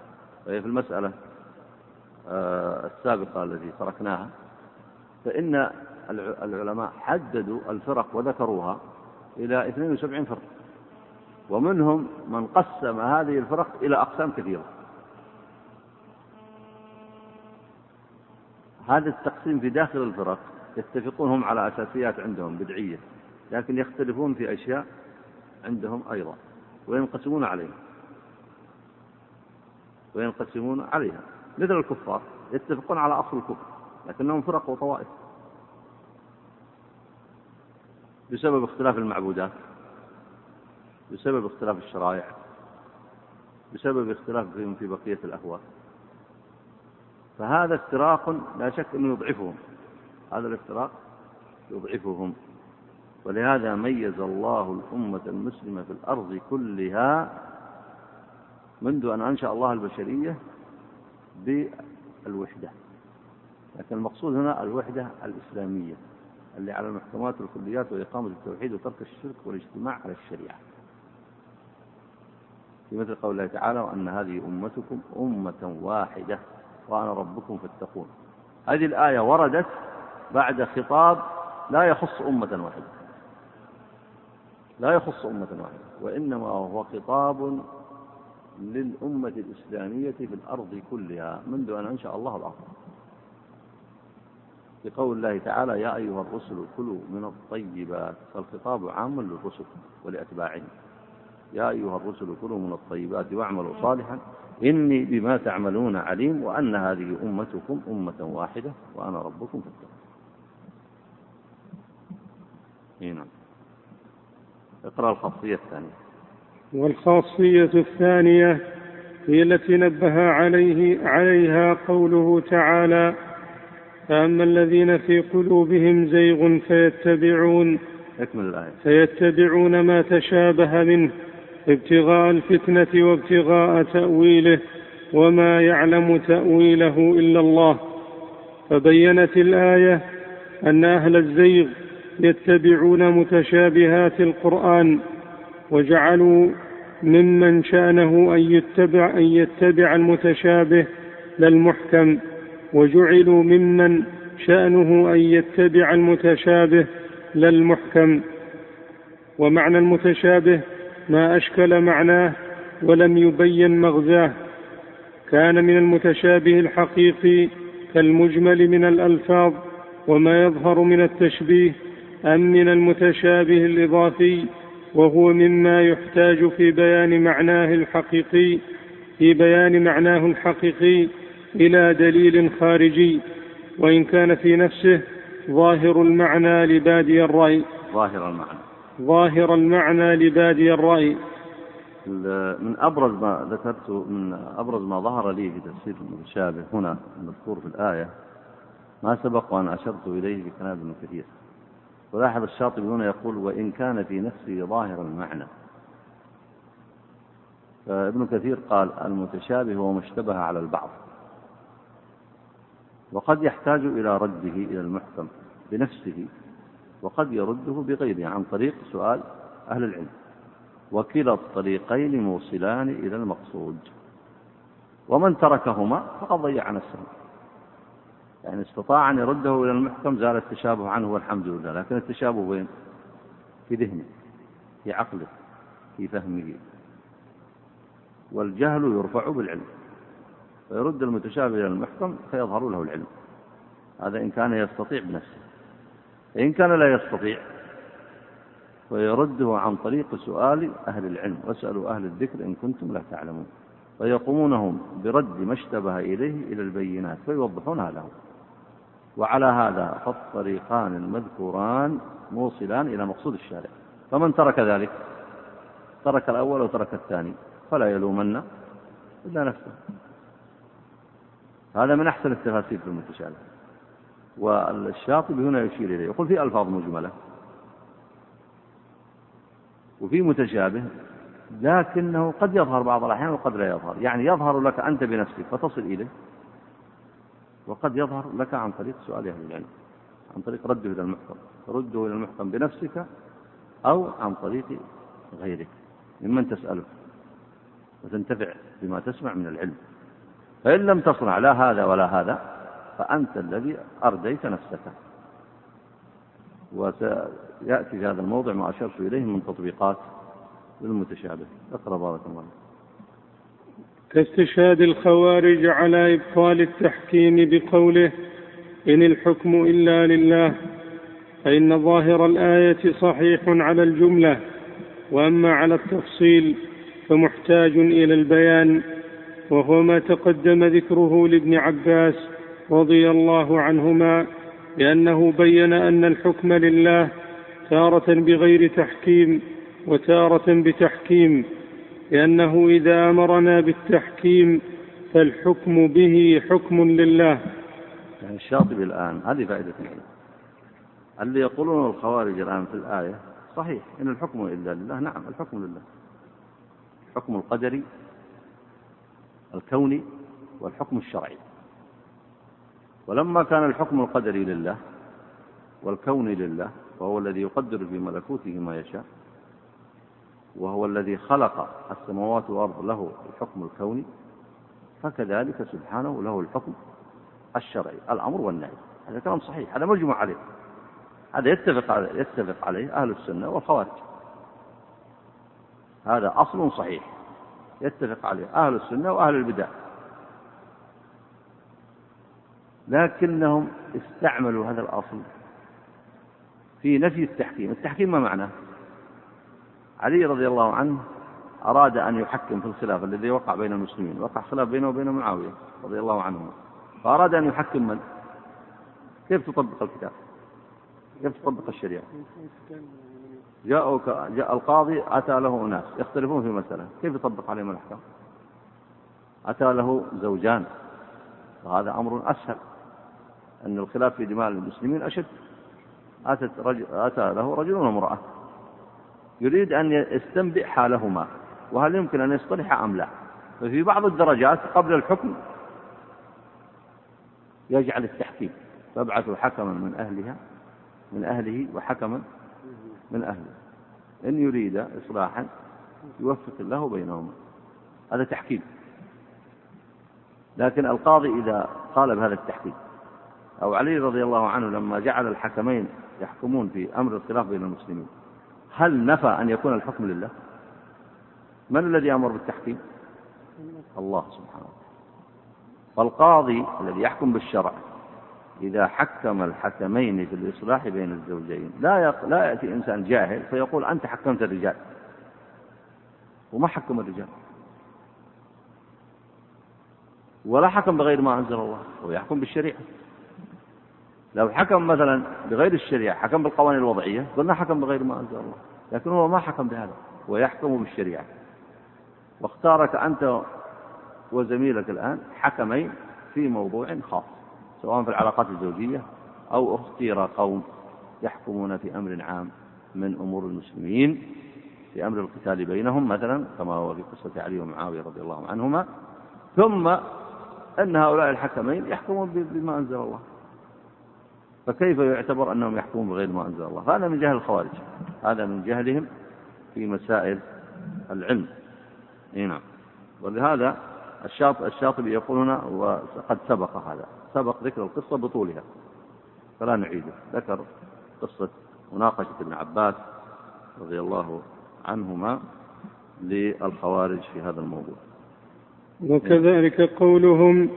وهي في المسألة آه، السابقة التي تركناها فإن العلماء حددوا الفرق وذكروها إلى 72 فرق ومنهم من قسم هذه الفرق إلى أقسام كثيرة. هذا التقسيم في داخل الفرق يتفقون هم على أساسيات عندهم بدعية لكن يختلفون في أشياء عندهم أيضا وينقسمون عليها. وينقسمون عليها. مثل الكفار يتفقون على أصل الكفر لكنهم فرق وطوائف. بسبب اختلاف المعبودات بسبب اختلاف الشرائع بسبب اختلافهم في بقية الأهواء فهذا افتراق لا شك أنه يضعفهم. هذا الافتراق يضعفهم. ولهذا ميز الله الأمة المسلمة في الأرض كلها منذ أن أنشأ الله البشرية بالوحدة. لكن المقصود هنا الوحدة الإسلامية اللي على المحكمات والكليات وإقامة التوحيد وترك الشرك والاجتماع على الشريعة. في مثل قول الله تعالى وأن هذه أمتكم أمة واحدة. وأنا ربكم فاتقون. هذه الآية وردت بعد خطاب لا يخص أمة واحدة. لا يخص أمة واحدة وإنما هو خطاب للأمة الإسلامية في الأرض كلها منذ أن أنشأ الله الأرض. بقول الله تعالى يا أيها الرسل كلوا من الطيبات. فالخطاب عام للرسل ولأتباعهم. يا أيها الرسل كلوا من الطيبات واعملوا صالحا. إني بما تعملون عليم وأن هذه أمتكم أمة واحدة وأنا ربكم فاتقون. نعم. اقرأ الخاصية الثانية. والخاصية الثانية هي التي نبه عليه عليها قوله تعالى فأما الذين في قلوبهم زيغ فيتبعون اكمل الآية. فيتبعون ما تشابه منه. ابتغاء الفتنة وابتغاء تأويله وما يعلم تأويله إلا الله. فبينت الآية أن أهل الزيغ يتبعون متشابهات القرآن وجعلوا ممن شأنه أن يتبع أن يتبع المتشابه لا المحكم وجعلوا ممن شأنه أن يتبع المتشابه لا المحكم ومعنى المتشابه ما أشكل معناه ولم يبين مغزاه. كان من المتشابه الحقيقي كالمجمل من الألفاظ وما يظهر من التشبيه أم من المتشابه الإضافي وهو مما يحتاج في بيان معناه الحقيقي في بيان معناه الحقيقي إلى دليل خارجي. وإن كان في نفسه ظاهر المعنى لبادي الرأي. ظاهر المعنى. ظاهر المعنى لبادي الرأي. من أبرز ما ذكرت من أبرز ما ظهر لي في تفسير المتشابه هنا المذكور في الآية ما سبق وأن أشرت إليه في كلام ابن كثير. ولاحظ الشاطبي هنا يقول وإن كان في نفسه ظاهر المعنى. فابن كثير قال المتشابه هو ما اشتبه على البعض. وقد يحتاج إلى رده إلى المحكم بنفسه وقد يرده بغيره عن طريق سؤال أهل العلم. وكلا الطريقين موصلان إلى المقصود. ومن تركهما فقد ضيع نفسه. يعني استطاع أن يرده إلى المحكم زال التشابه عنه والحمد لله. لكن التشابه وين؟ في ذهنه في عقله في فهمه. والجهل يرفع بالعلم. فيرد المتشابه إلى المحكم فيظهر له العلم. هذا إن كان يستطيع بنفسه. إن كان لا يستطيع فيرده عن طريق سؤال أهل العلم واسألوا أهل الذكر إن كنتم لا تعلمون. فيقومونهم برد ما اشتبه إليه إلى البينات فيوضحونها له وعلى هذا فالطريقان المذكوران موصلان إلى مقصود الشارع. فمن ترك ذلك؟ ترك الأول وترك الثاني؟ فلا يلومن إلا نفسه. هذا من أحسن التفاسير في المتشابه. والشاطبي هنا يشير إليه. يقول في ألفاظ مجملة وفي متشابه لكنه قد يظهر بعض الأحيان وقد لا يظهر. يعني يظهر لك أنت بنفسك فتصل إليه. وقد يظهر لك عن طريق سؤال أهل العلم عن طريق رده إلى المحكم. رده إلى المحكم بنفسك أو عن طريق غيرك. ممن تسأله وتنتفع بما تسمع من العلم. فإن لم تصنع لا هذا ولا هذا فأنت الذي أرديت نفسك. وسيأتي في هذا الموضع ما أشرت إليه من تطبيقات للمتشابه. اقرأ بارك الله كاستشهاد الخوارج على إبطال التحكيم بقوله إن الحكم إلا لله فإن ظاهر الآية صحيح على الجملة وأما على التفصيل فمحتاج إلى البيان وهو ما تقدم ذكره لابن عباس رضي الله عنهما لأنه بين أن الحكم لله تارة بغير تحكيم وتارة بتحكيم لأنه إذا أمرنا بالتحكيم فالحكم به حكم لله. يعني الشاطبي الآن هذه فائدة اللي يقولون الخوارج الآن في الآية صحيح إن الحكم إلا لله. نعم الحكم لله. الحكم القدري الكوني والحكم الشرعي. ولما كان الحكم القدري لله والكوني لله وهو الذي يقدر في ملكوته ما يشاء وهو الذي خلق السماوات والأرض له الحكم الكوني فكذلك سبحانه له الحكم الشرعي الأمر والنهي. هذا كلام صحيح هذا مجمع عليه. هذا يتفق عليه, يتفق عليه أهل السنة والخوارج. هذا أصل صحيح يتفق عليه أهل السنة وأهل البدع. لكنهم استعملوا هذا الأصل في نفي التحكيم. التحكيم ما معناه علي رضي الله عنه أراد أن يحكم في الخلاف الذي وقع بين المسلمين وقع خلاف بينه وبين معاوية رضي الله عنه. فأراد أن يحكم من؟ كيف تطبق الكتاب؟ كيف تطبق الشريعة؟ جاء جاء القاضي أتى له أناس يختلفون في مسألة كيف يطبق عليهم الأحكام؟ أتى له زوجان وهذا أمر أسهل. أن الخلاف في دماء المسلمين أشد. أتت رجل أتى له رجل وامرأة. يريد أن يستنبئ حالهما وهل يمكن أن يصطلح أم لا؟ ففي بعض الدرجات قبل الحكم يجعل التحكيم. فابعثوا حكما من أهلها من أهله وحكما من أهله. إن يريد إصلاحا يوفق الله بينهما. هذا تحكيم. لكن القاضي إذا قال بهذا التحكيم أو علي رضي الله عنه لما جعل الحكمين يحكمون في أمر الخلاف بين المسلمين هل نفى أن يكون الحكم لله؟ من الذي أمر بالتحكيم؟ الله سبحانه فالقاضي الذي يحكم بالشرع إذا حكم الحكمين في الإصلاح بين الزوجين لا يق... لا يأتي إنسان جاهل فيقول أنت حكمت الرجال. وما حكم الرجال؟ ولا حكم بغير ما أنزل الله هو يحكم بالشريعة. لو حكم مثلا بغير الشريعة حكم بالقوانين الوضعية قلنا حكم بغير ما أنزل الله لكن هو ما حكم بهذا هو يحكم بالشريعة. واختارك أنت وزميلك الآن حكمين في موضوع خاص سواء في العلاقات الزوجية أو اختير قوم يحكمون في أمر عام من أمور المسلمين في أمر القتال بينهم مثلا كما هو في قصة علي ومعاوية رضي الله عنهما. ثم أن هؤلاء الحكمين يحكمون بما أنزل الله. فكيف يعتبر أنهم يحكمون بغير ما أنزل الله؟ هذا من جهل الخوارج. هذا من جهلهم في مسائل العلم. نعم. ولهذا الشاطبي يقول هنا وقد سبق هذا. سبق ذكر القصة بطولها. فلا نعيده. ذكر قصة مناقشة ابن عباس رضي الله عنهما للخوارج في هذا الموضوع. وكذلك قولهم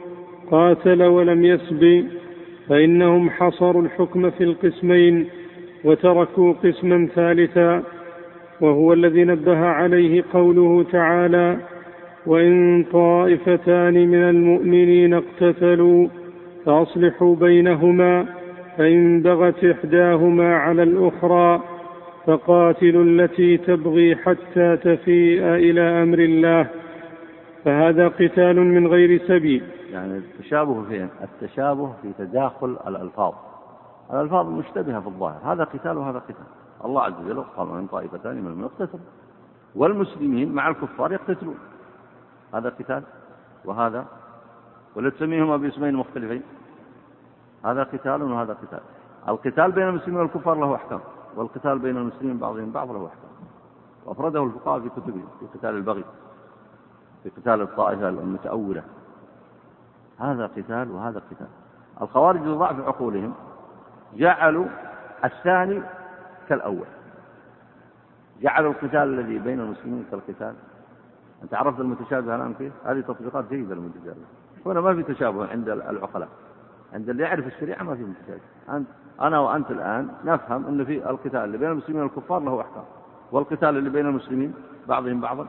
قاتل ولم يسبي. فإنهم حصروا الحكم في القسمين وتركوا قسما ثالثا وهو الذي نبه عليه قوله تعالى وإن طائفتان من المؤمنين اقتتلوا فأصلحوا بينهما فإن بغت إحداهما على الأخرى فقاتلوا التي تبغي حتى تفيء إلى أمر الله فهذا قتال من غير سبيل. يعني التشابه فين؟ التشابه في تداخل الألفاظ. الألفاظ مشتبهة في الظاهر. هذا قتال وهذا قتال. الله عز وجل قال من طائفتان من المقتتل والمسلمين مع الكفار يقتتلون. هذا قتال وهذا ولا تسميهما باسمين مختلفين. هذا قتال وهذا قتال. القتال بين المسلمين والكفار له أحكام والقتال بين المسلمين بعضهم بعض له أحكام. وأفرده الفقهاء في كتبهم في قتال البغي. في قتال الطائفة المتأولة. هذا قتال وهذا قتال. الخوارج لضعف عقولهم جعلوا الثاني كالأول. جعلوا القتال الذي بين المسلمين كالقتال. أنت عرفت المتشابه الآن كيف؟ هذه تطبيقات جيدة للمتشابه. هنا ما في تشابه عند العقلاء. عند اللي يعرف الشريعة ما في متشابه. أنت أنا وأنت الآن نفهم أن في القتال اللي بين المسلمين والكفار له أحكام والقتال اللي بين المسلمين بعضهم بعضا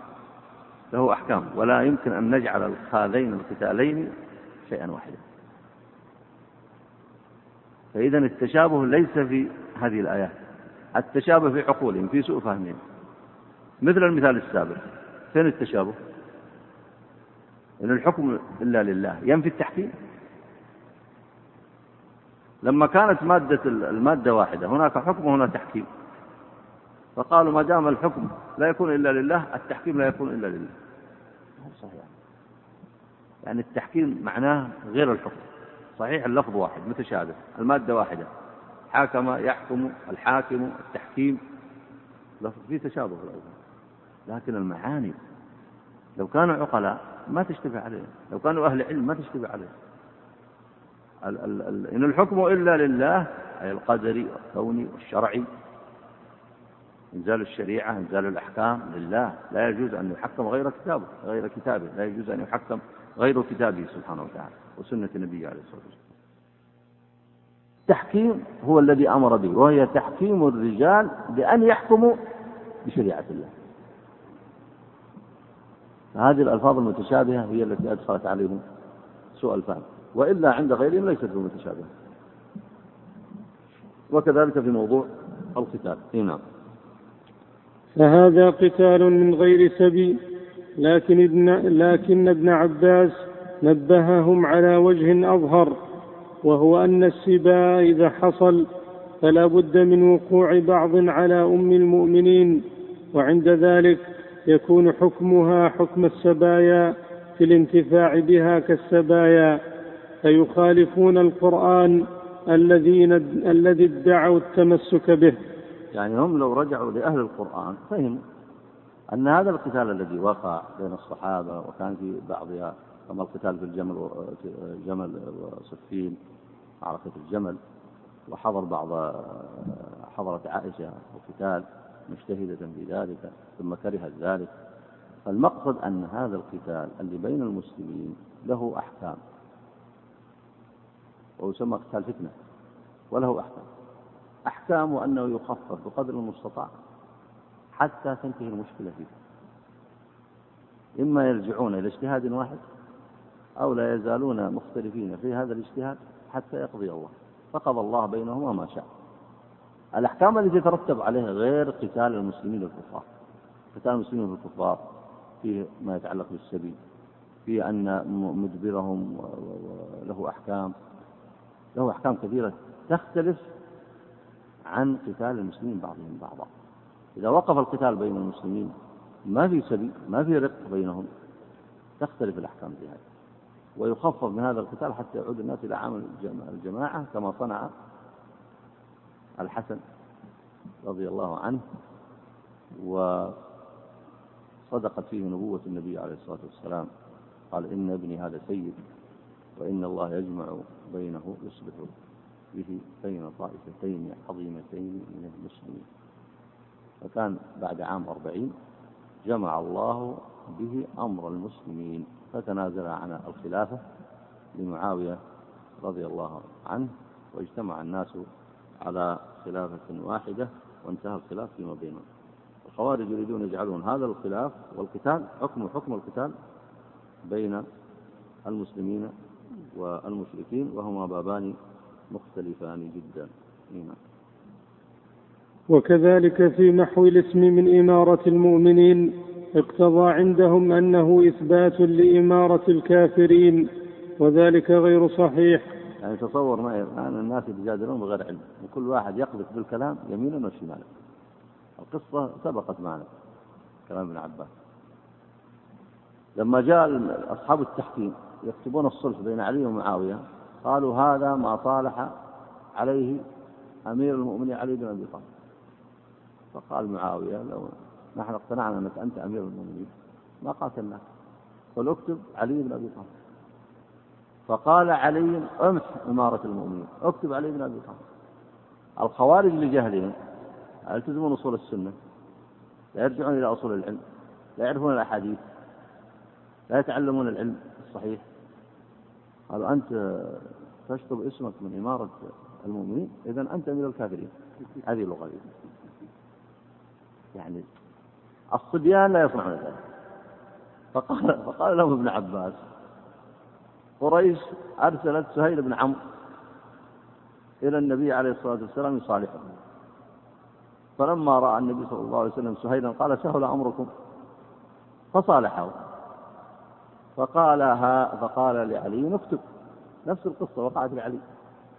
له أحكام. ولا يمكن أن نجعل هذين القتالين شيئا واحدا. فإذا التشابه ليس في هذه الآيات. التشابه في عقولهم في سوء فهمهم. مثل المثال السابق. فين التشابه؟ إن الحكم إلا لله. ينفي التحكيم. لما كانت مادة المادة واحدة هناك حكم وهنا تحكيم. فقالوا ما دام الحكم لا يكون إلا لله التحكيم لا يكون إلا لله. صحيح. يعني التحكيم معناه غير الحكم. صحيح اللفظ واحد متشابه المادة واحدة. حاكم يحكم الحاكم التحكيم. لفظ فيه تشابه لكن المعاني لو كانوا عقلاء ما تشتبه عليه. لو كانوا أهل علم ما تشتبه عليه. ال ال ال إن الحكم إلا لله أي القدري والكوني والشرعي إنزال الشريعة إنزال الأحكام لله. لا يجوز أن يحكم غير كتابه غير كتابه. لا يجوز أن يحكم غير كتابه سبحانه وتعالى وسنة النبي عليه الصلاة والسلام. التحكيم هو الذي أمر به وهي تحكيم الرجال بأن يحكموا بشريعة الله. هذه الألفاظ المتشابهة هي التي أدخلت عليهم سوء الفهم. وإلا عند غيرهم ليست بمتشابهة. وكذلك في موضوع القتال. نعم. فهذا قتال من غير سبيل لكن ابن لكن ابن عباس نبههم على وجه أظهر وهو أن السباء إذا حصل فلا بد من وقوع بعض على أم المؤمنين وعند ذلك يكون حكمها حكم السبايا في الانتفاع بها كالسبايا فيخالفون القرآن الذي ادعوا التمسك به. يعني هم لو رجعوا لأهل القرآن فهموا أن هذا القتال الذي وقع بين الصحابة وكان في بعضها كما القتال في الجمل جمل وصفين معركة الجمل وحضر بعض حضرت عائشة القتال مجتهدة في ذلك ثم كرهت ذلك. فالمقصد أن هذا القتال اللي بين المسلمين له أحكام. ويسمى قتال فتنة وله أحكام. أحكام أنه يخفف بقدر المستطاع حتى تنتهي المشكلة فيه. إما يرجعون إلى اجتهاد واحد أو لا يزالون مختلفين في هذا الاجتهاد حتى يقضي الله. فقضى الله بينهما ما شاء. الأحكام التي تترتب عليها غير قتال المسلمين والكفار قتال المسلمين والكفار فيه ما يتعلق بالسبيل فيه أن مدبرهم له أحكام. له أحكام كثيرة تختلف عن قتال المسلمين بعضهم بعضا. إذا وقف القتال بين المسلمين ما في سبيل ما في رق بينهم. تختلف الأحكام في هذا. ويخفف من هذا القتال حتى يعود الناس إلى عمل الجماعة كما صنع الحسن رضي الله عنه وصدقت فيه نبوة النبي عليه الصلاة والسلام. قال إن ابني هذا سيد وإن الله يجمع بينه يصلح به بين طائفتين عظيمتين من المسلمين. فكان بعد عام أربعين جمع الله به أمر المسلمين فتنازل عن الخلافة لمعاوية رضي الله عنه واجتمع الناس على خلافة واحدة وانتهى الخلاف فيما بينهم. الخوارج يريدون يجعلون هذا الخلاف والقتال حكم حكم القتال بين المسلمين والمشركين وهما بابان مختلفان جدا. هنا. وكذلك في محو الاسم من إمارة المؤمنين اقتضى عندهم أنه إثبات لإمارة الكافرين وذلك غير صحيح. يعني تصور معي الآن الناس يتجادلون بغير علم وكل واحد يقذف بالكلام يمينا وشمالا. القصة سبقت معنا كلام ابن عباس. لما جاء أصحاب التحكيم يكتبون الصلح بين علي ومعاوية قالوا هذا ما صالح عليه أمير المؤمنين علي بن أبي طالب. فقال معاوية لو نحن اقتنعنا أنك أنت أمير المؤمنين ما قاتلناك. فلأكتب علي بن أبي طالب. فقال علي امح إمارة المؤمنين اكتب علي بن أبي طالب. الخوارج لجهلهم يلتزمون أصول السنة؟ لا يرجعون إلى أصول العلم لا يعرفون الأحاديث لا يتعلمون العلم الصحيح. قالوا أنت تشطب اسمك من إمارة المؤمنين إذا أنت من الكافرين. هذه اللغة دي. يعني الصبيان لا يصنعون ذلك. فقال فقال لهم ابن عباس قريش أرسلت سهيل بن عمرو إلى النبي عليه الصلاة والسلام يصالحه فلما رأى النبي صلى الله عليه وسلم سهيلا قال سهل أمركم؟ فصالحه. فقال ها فقال لعلي اكتب. نفس القصة وقعت لعلي.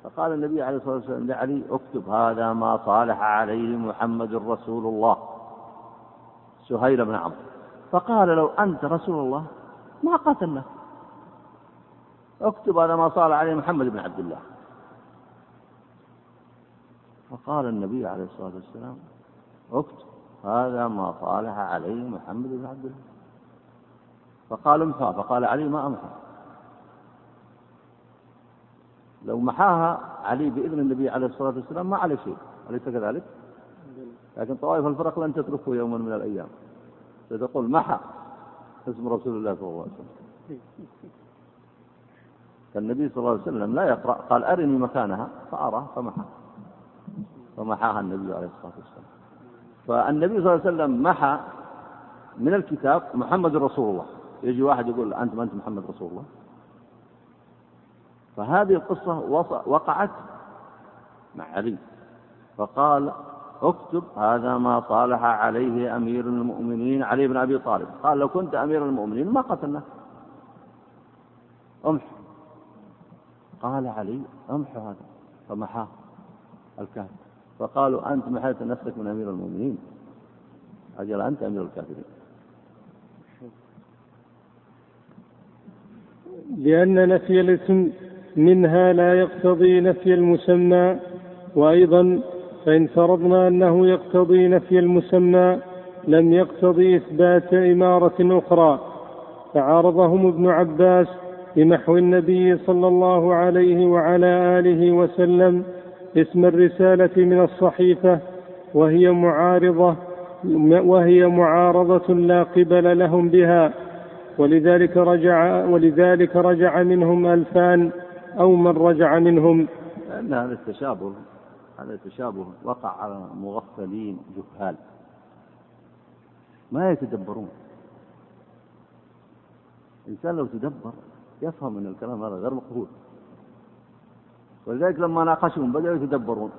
فقال النبي عليه الصلاة والسلام لعلي اكتب هذا ما صالح عليه محمد رسول الله. سهيل بن عمرو. فقال لو أنت رسول الله ما قاتلنا اكتب هذا ما صالح عليه محمد بن عبد الله. فقال النبي عليه الصلاة والسلام اكتب هذا ما صالح عليه محمد بن عبد الله. فقال امحى فقال علي ما امحى لو محاها علي بإذن النبي عليه الصلاة والسلام ما عليه شيء. أليس كذلك؟ لكن طوائف الفرق لن تتركه يوما من الأيام. ستقول محى اسم رسول الله صلى الله عليه وسلم. فالنبي صلى الله عليه وسلم لا يقرأ قال أرني مكانها فأرى فمحى فمحاها النبي عليه الصلاة والسلام. فالنبي صلى الله عليه وسلم محى من الكتاب محمد رسول الله. يجي واحد يقول أنت ما أنت محمد رسول الله. فهذه القصة وقعت مع علي. فقال اكتب هذا ما صالح عليه أمير المؤمنين علي بن أبي طالب. قال لو كنت أمير المؤمنين ما قتلناك. امح قال علي امح هذا. فمحاه الكافر فقالوا أنت محيت نفسك من أمير المؤمنين. أجل أنت أمير الكافرين. لأن نفي الاسم منها لا يقتضي نفي المسمى وأيضا فإن فرضنا أنه يقتضي نفي المسمى لم يقتضي إثبات إمارة أخرى فعارضهم ابن عباس بمحو النبي صلى الله عليه وعلى آله وسلم اسم الرسالة من الصحيفة وهي معارضة وهي معارضة لا قبل لهم بها. ولذلك رجع ولذلك رجع منهم ألفان أو من رجع منهم. لأن هذا التشابه هذا التشابه وقع على مغفلين جهال. ما يتدبرون. الإنسان لو تدبر يفهم أن الكلام هذا غير مقبول. ولذلك لما ناقشهم بدأوا يتدبرون.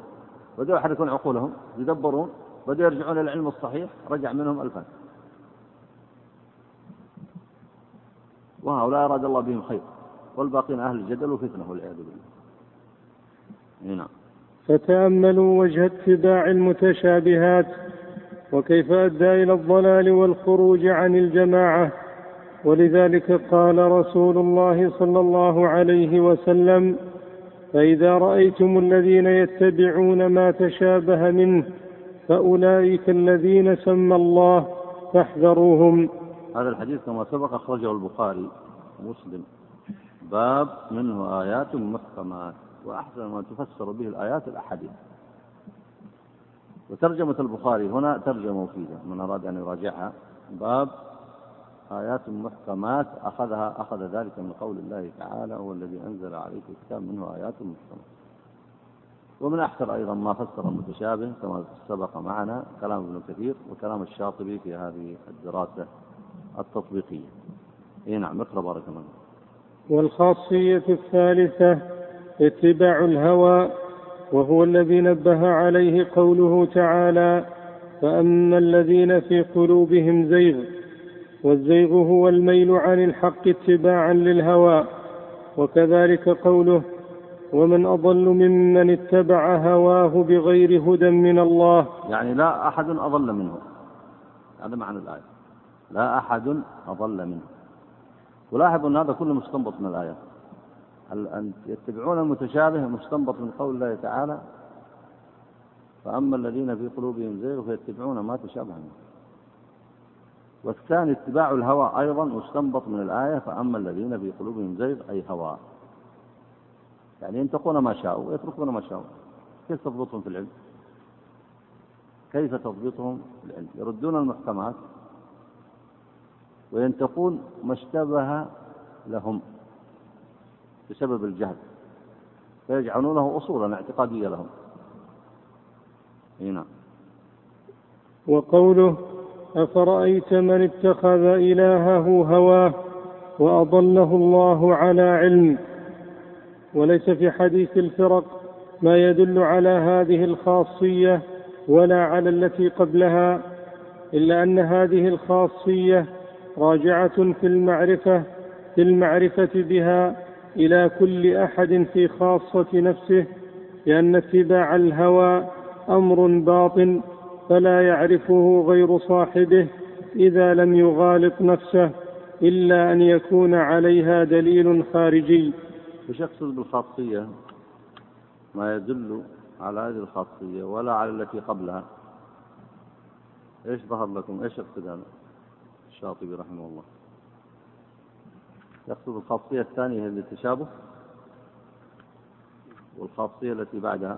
بدأوا يحركون عقولهم يتدبرون. بدأوا يرجعون إلى العلم الصحيح. رجع منهم ألفان. وهؤلاء أراد الله بهم خير والباقين أهل الجدل وفتنة والعياذ بالله. نعم. فتأملوا وجه اتباع المتشابهات وكيف أدى إلى الضلال والخروج عن الجماعة؟ ولذلك قال رسول الله صلى الله عليه وسلم فإذا رأيتم الذين يتبعون ما تشابه منه فأولئك الذين سمى الله فاحذروهم. هذا الحديث كما سبق أخرجه البخاري مسلم باب منه آيات محكمات وأحسن ما تفسر به الآيات الأحاديث. وترجمة البخاري هنا ترجمة مفيدة من أراد أن يراجعها. باب آيات محكمات أخذها أخذ ذلك من قول الله تعالى هو الذي أنزل عليك الكتاب منه آيات محكمات. ومن أحسن أيضا ما فسر المتشابه كما سبق معنا كلام ابن كثير وكلام الشاطبي في هذه الدراسة. التطبيقية. اي نعم اقرأ بارك الله والخاصية الثالثة اتباع الهوى وهو الذي نبه عليه قوله تعالى فأما الذين في قلوبهم زيغ والزيغ هو الميل عن الحق اتباعا للهوى وكذلك قوله ومن أضل ممن اتبع هواه بغير هدى من الله يعني لا أحد أضل منه. هذا معنى الآية. لا أحد أضل منه. ولاحظوا أن هذا كله مستنبط من الآية. أن يتبعون المتشابه مستنبط من قول الله تعالى؟ فأما الذين في قلوبهم زيغ فيتبعون ما تشابه منه. والثاني اتباع الهوى أيضا مستنبط من الآية فأما الذين في قلوبهم زيغ أي هوى. يعني ينتقون ما شاءوا ويتركون ما شاءوا. كيف تضبطهم في العلم؟ كيف تضبطهم في العلم؟ يردون المحكمات؟ وينتقون ما اشتبه لهم بسبب الجهل فيجعلونه أصولا اعتقادية لهم. هنا وقوله أفرأيت من اتخذ إلهه هواه وأضله الله على علم؟ وليس في حديث الفرق ما يدل على هذه الخاصية ولا على التي قبلها إلا أن هذه الخاصية راجعة في المعرفة في المعرفة بها إلى كل أحد في خاصة نفسه لأن اتباع الهوى أمر باطن فلا يعرفه غير صاحبه إذا لم يغالط نفسه إلا أن يكون عليها دليل خارجي. وش يقصد بالخاصية ما يدل على هذه الخاصية ولا على التي قبلها. إيش ظهر لكم؟ إيش يقصد هذا الشاطبي رحمه الله يقصد الخاصية الثانية هي التشابه والخاصية التي بعدها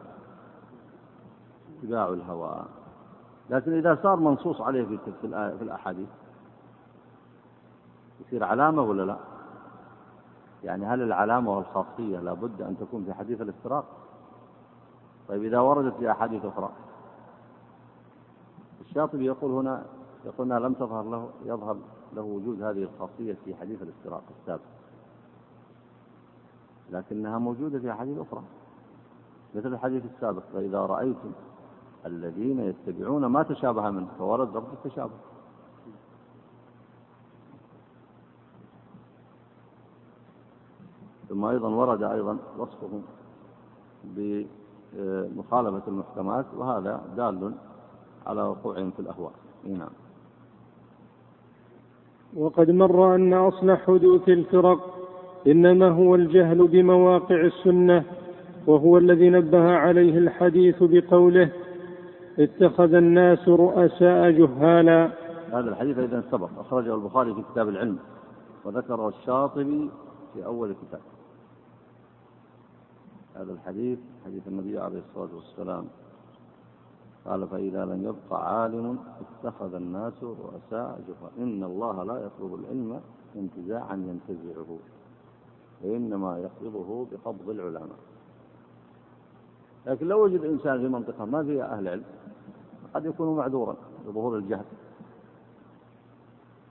اتباع الهوى لكن إذا صار منصوص عليه في في الأحاديث يصير علامة ولا لا؟ يعني هل العلامة والخاصية لابد أن تكون في حديث الافتراق؟ طيب إذا وردت في أحاديث أخرى الشاطبي يقول هنا يقول أنها لم تظهر له يظهر له وجود هذه الخاصية في حديث الافتراق السابق. لكنها موجودة في أحاديث أخرى. مثل الحديث السابق فإذا رأيتم الذين يتبعون ما تشابه منه فورد ضرب التشابه. ثم أيضا ورد أيضا وصفهم بمخالفة المحكمات وهذا دال على وقوعهم في الأهواء. نعم. وقد مر أن أصل حدوث الفرق إنما هو الجهل بمواقع السنة وهو الذي نبه عليه الحديث بقوله اتخذ الناس رؤساء جهالا. هذا الحديث إذا سبق أخرجه البخاري في كتاب العلم وذكره الشاطبي في أول الكتاب. هذا الحديث حديث النبي عليه الصلاة والسلام. قال فإذا لم يبقى عالم اتخذ الناس رؤساء جهالا إن الله لا يطلب العلم انتزاعا ينتزعه. وإنما يقبضه بقبض العلماء. لكن لو وجد إنسان في منطقة ما فيها أهل علم قد يكون معذورا بظهور الجهل.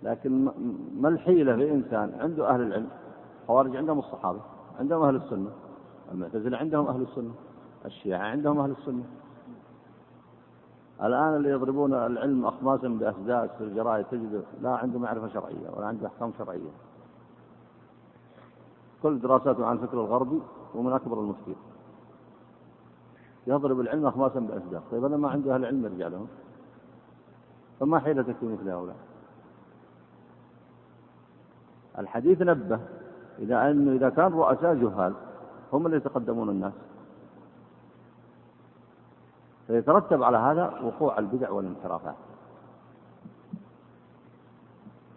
لكن ما الحيلة في إنسان عنده أهل العلم؟ خوارج عندهم الصحابة عندهم أهل السنة المعتزلة عندهم أهل السنة الشيعة عندهم أهل السنة. الآن اللي يضربون العلم أخماسا بأسداس في الجرائد تجد لا عنده معرفة شرعية ولا عنده أحكام شرعية. كل دراساته عن الفكر الغربي ومن أكبر المفتين يضرب العلم أخماسا بأسداس طيب أنا ما عنده أهل علم يرجع لهم. فما حيلتك في مثل هؤلاء؟ الحديث نبه إلى أنه إذا كان رؤساء جهال هم اللي يتقدمون الناس. فيترتب على هذا وقوع البدع والانحرافات.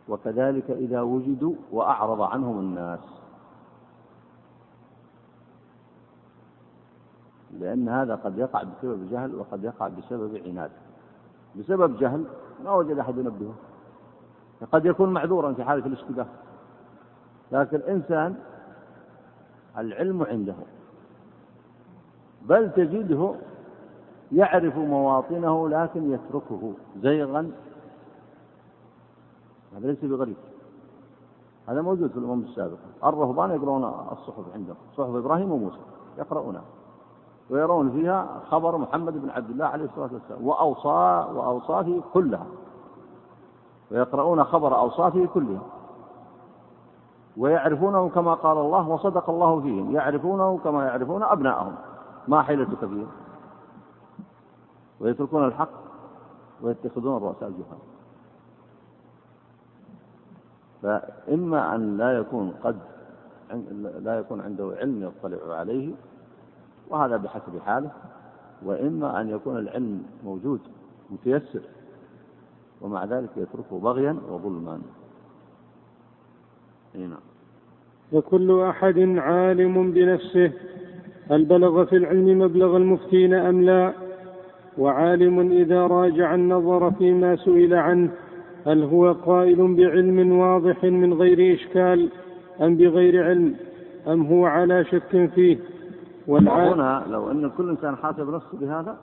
وكذلك إذا وجدوا وأعرض عنهم الناس. لأن هذا قد يقع بسبب جهل وقد يقع بسبب عناد. بسبب جهل ما وجد أحد ينبهه. قد يكون معذورا في حالة الاشتباه. لكن الإنسان العلم عنده. بل تجده يعرف مواطنه لكن يتركه زيغا. هذا ليس بغريب. هذا موجود في الأمم السابقة. الرهبان يقرؤون الصحف عندهم. صحف إبراهيم وموسى يقرؤونها ويرون فيها خبر محمد بن عبد الله عليه الصلاة والسلام وأوصى وأوصافه كلها. ويقرؤون خبر أوصافه كلها. ويعرفونه كما قال الله وصدق الله فيهم. يعرفونه كما يعرفون أبناءهم. ما حيلتك فيهم؟ ويتركون الحق ويتخذون الرؤساء الجهال فإما أن لا يكون قد لا يكون عنده علم يطلع عليه وهذا بحسب حاله. وإما أن يكون العلم موجود متيسر ومع ذلك يتركه بغيا وظلما. نعم. وكل أحد عالم بنفسه هل بلغ في العلم مبلغ المفتين أم لا؟ وعالم إذا راجع النظر فيما سئل عنه هل هو قائل بعلم واضح من غير إشكال أم بغير علم؟ أم هو على شك فيه؟ هنا لو أن كل إنسان حاسب نفسه بهذا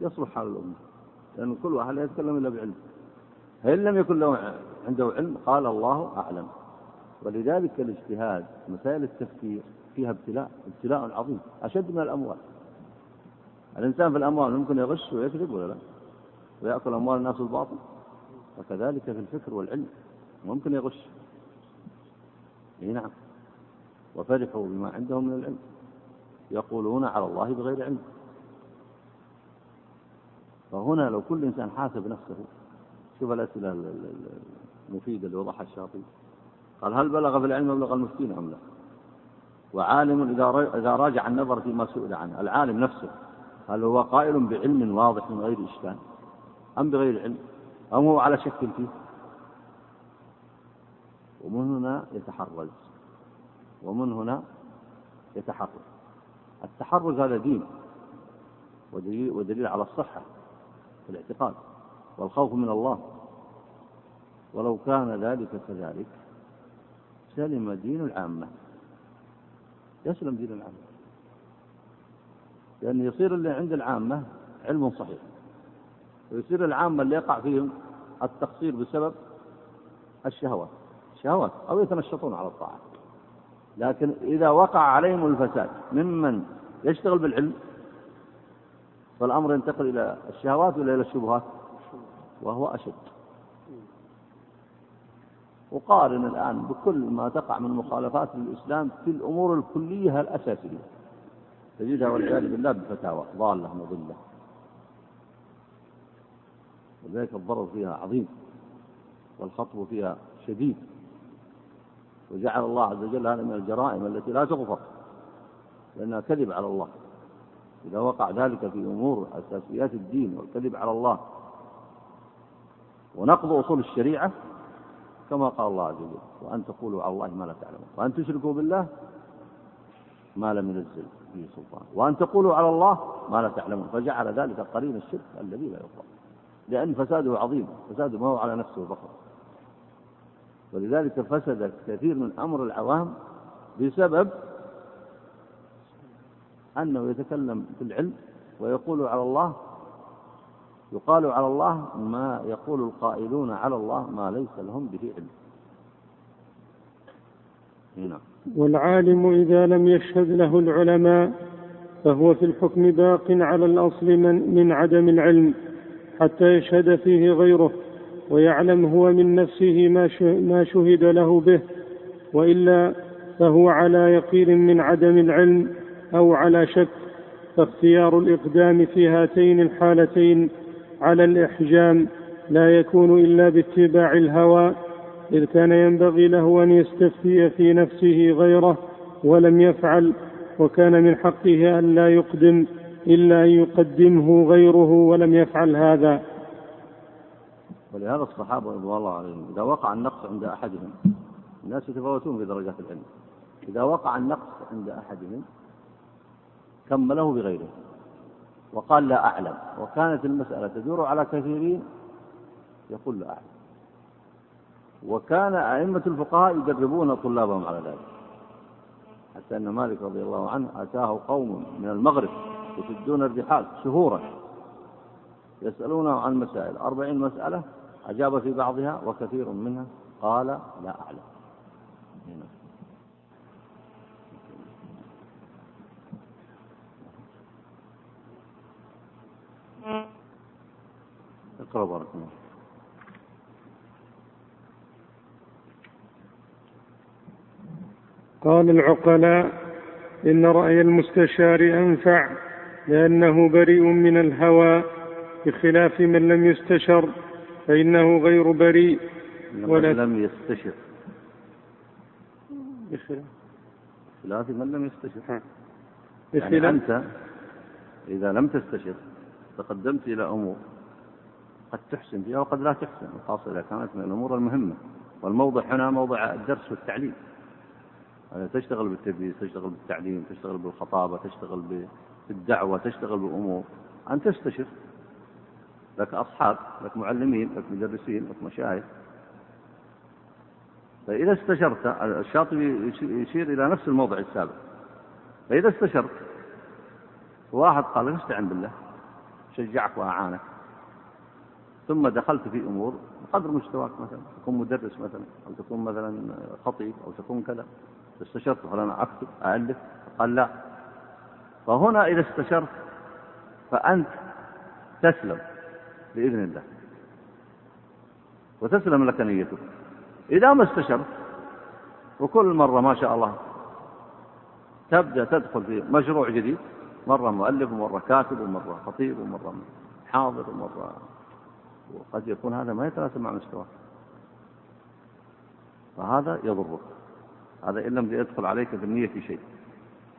يصلح حال الأمة لأن كل واحد لا يتكلم إلا بعلم. فإن لم يكن له عنده علم قال الله أعلم. ولذلك الاجتهاد مسائل التفكير فيها ابتلاء ابتلاء عظيم أشد من الأموال. الإنسان في الأموال ممكن يغش ويكذب ولا لا؟ ويأكل أموال الناس الباطل؟ وكذلك في الفكر والعلم ممكن يغش. إي نعم. وفرحوا بما عندهم من العلم. يقولون على الله بغير علم. فهنا لو كل إنسان حاسب نفسه شوف الأسئلة المفيدة اللي وضعها الشاطبي. قال هل بلغ في العلم مبلغ المفتين أم لا؟ وعالم إذا راجع النظر فيما سئل عنه العالم نفسه. هل هو قائل بعلم واضح من غير إشكال. أم بغير علم؟ أم هو على شك فيه؟ ومن هنا يتحرز. ومن هنا يتحرز. التحرز هذا دين. ودليل, ودليل على الصحة في الاعتقاد والخوف من الله. ولو كان ذلك كذلك سلم دين العامة. يسلم دين العامة. لأن يصير اللي عند العامة علم صحيح. ويصير العامة اللي يقع فيهم التقصير بسبب الشهوات. الشهوات أو يتنشطون على الطاعة. لكن إذا وقع عليهم الفساد ممن يشتغل بالعلم فالأمر ينتقل إلى الشهوات ولا إلى الشبهات؟ وهو أشد. وقارن الآن بكل ما تقع من مخالفات للإسلام في الأمور الكلية الأساسية. تجدها والعياذ بالله بفتاوى ضالة مضلة. ولذلك الضرر فيها عظيم والخطب فيها شديد. وجعل الله عز وجل هذا من الجرائم التي لا تغفر لأنها كذب على الله. إذا وقع ذلك في أمور أساسيات الدين والكذب على الله ونقض أصول الشريعة كما قال الله عز وجل وأن تقولوا على الله ما لا تعلمون وأن تشركوا بالله ما لم ينزل به سلطان. وأن تقولوا على الله ما لا تعلمون. فجعل ذلك قرين الشرك الذي لا يغفر لأن فساده عظيم. فساده ما هو على نفسه فقط. ولذلك فسد كثير من أمر العوام بسبب أنه يتكلم في العلم ويقول على الله يقال على الله ما يقول القائلون على الله ما ليس لهم به علم. هنا. والعالم إذا لم يشهد له العلماء فهو في الحكم باق على الأصل من, من عدم العلم حتى يشهد فيه غيره ويعلم هو من نفسه ما ما شهد له به وإلا فهو على يقين من عدم العلم أو على شك فاختيار الإقدام في هاتين الحالتين على الإحجام لا يكون إلا باتباع الهوى إذ كان ينبغي له أن يستفتي في نفسه غيره ولم يفعل وكان من حقه أن لا يقدم إلا أن يقدمه غيره ولم يفعل هذا. ولهذا الصحابة رضوان الله عليهم إذا وقع النقص عند أحدهم الناس يتفاوتون في درجات العلم. إذا وقع النقص عند أحدهم كمله بغيره. وقال لا أعلم. وكانت المسألة تدور على كثيرين يقول لا أعلم. وكان أئمة الفقهاء يدربون طلابهم على ذلك. حتى أن مالك رضي الله عنه أتاه قوم من المغرب يسدون الرحال شهورا يسألونه عن مسائل. أربعين مسألة أجاب في بعضها وكثير منها قال لا أعلم. اقرأ بارك الله قال العقلاء إن رأي المستشار أنفع لأنه بريء من الهوى بخلاف من لم يستشر فإنه غير بريء. ولا لم يستشر. بخلاف من لم يستشر. يعني أنت إذا لم تستشر تقدمت إلى أمور قد تحسن فيها وقد لا تحسن. إذا كانت من الأمور المهمة. والموضع هنا موضع الدرس والتعليم. تشتغل بالتدريس تشتغل بالتعليم تشتغل بالخطابة تشتغل بالدعوة تشتغل بالأمور أن تستشر لك أصحاب لك معلمين لك مدرسين لك مشايخ. فإذا استشرت الشاطبي يشير إلى نفس الموضع السابق. فإذا استشرت واحد قال لك استعن بالله. شجعك وأعانك. ثم دخلت في أمور قدر مستواك مثلا تكون مدرس مثلا أو تكون مثلا خطيب أو تكون كذا. استشرت أنا أكتب أألف. قال لا. فهنا إذا استشرت فأنت تسلم بإذن الله. وتسلم لك نيتك. إذا ما استشرت وكل مرة ما شاء الله تبدأ تدخل في مشروع جديد مرة مؤلف ومرة كاتب ومرة خطيب ومرة حاضر ومرة وقد يكون هذا ما يتناسب مع مستواك. فهذا يضرك. هذا إن لم يدخل عليك في النية شيء.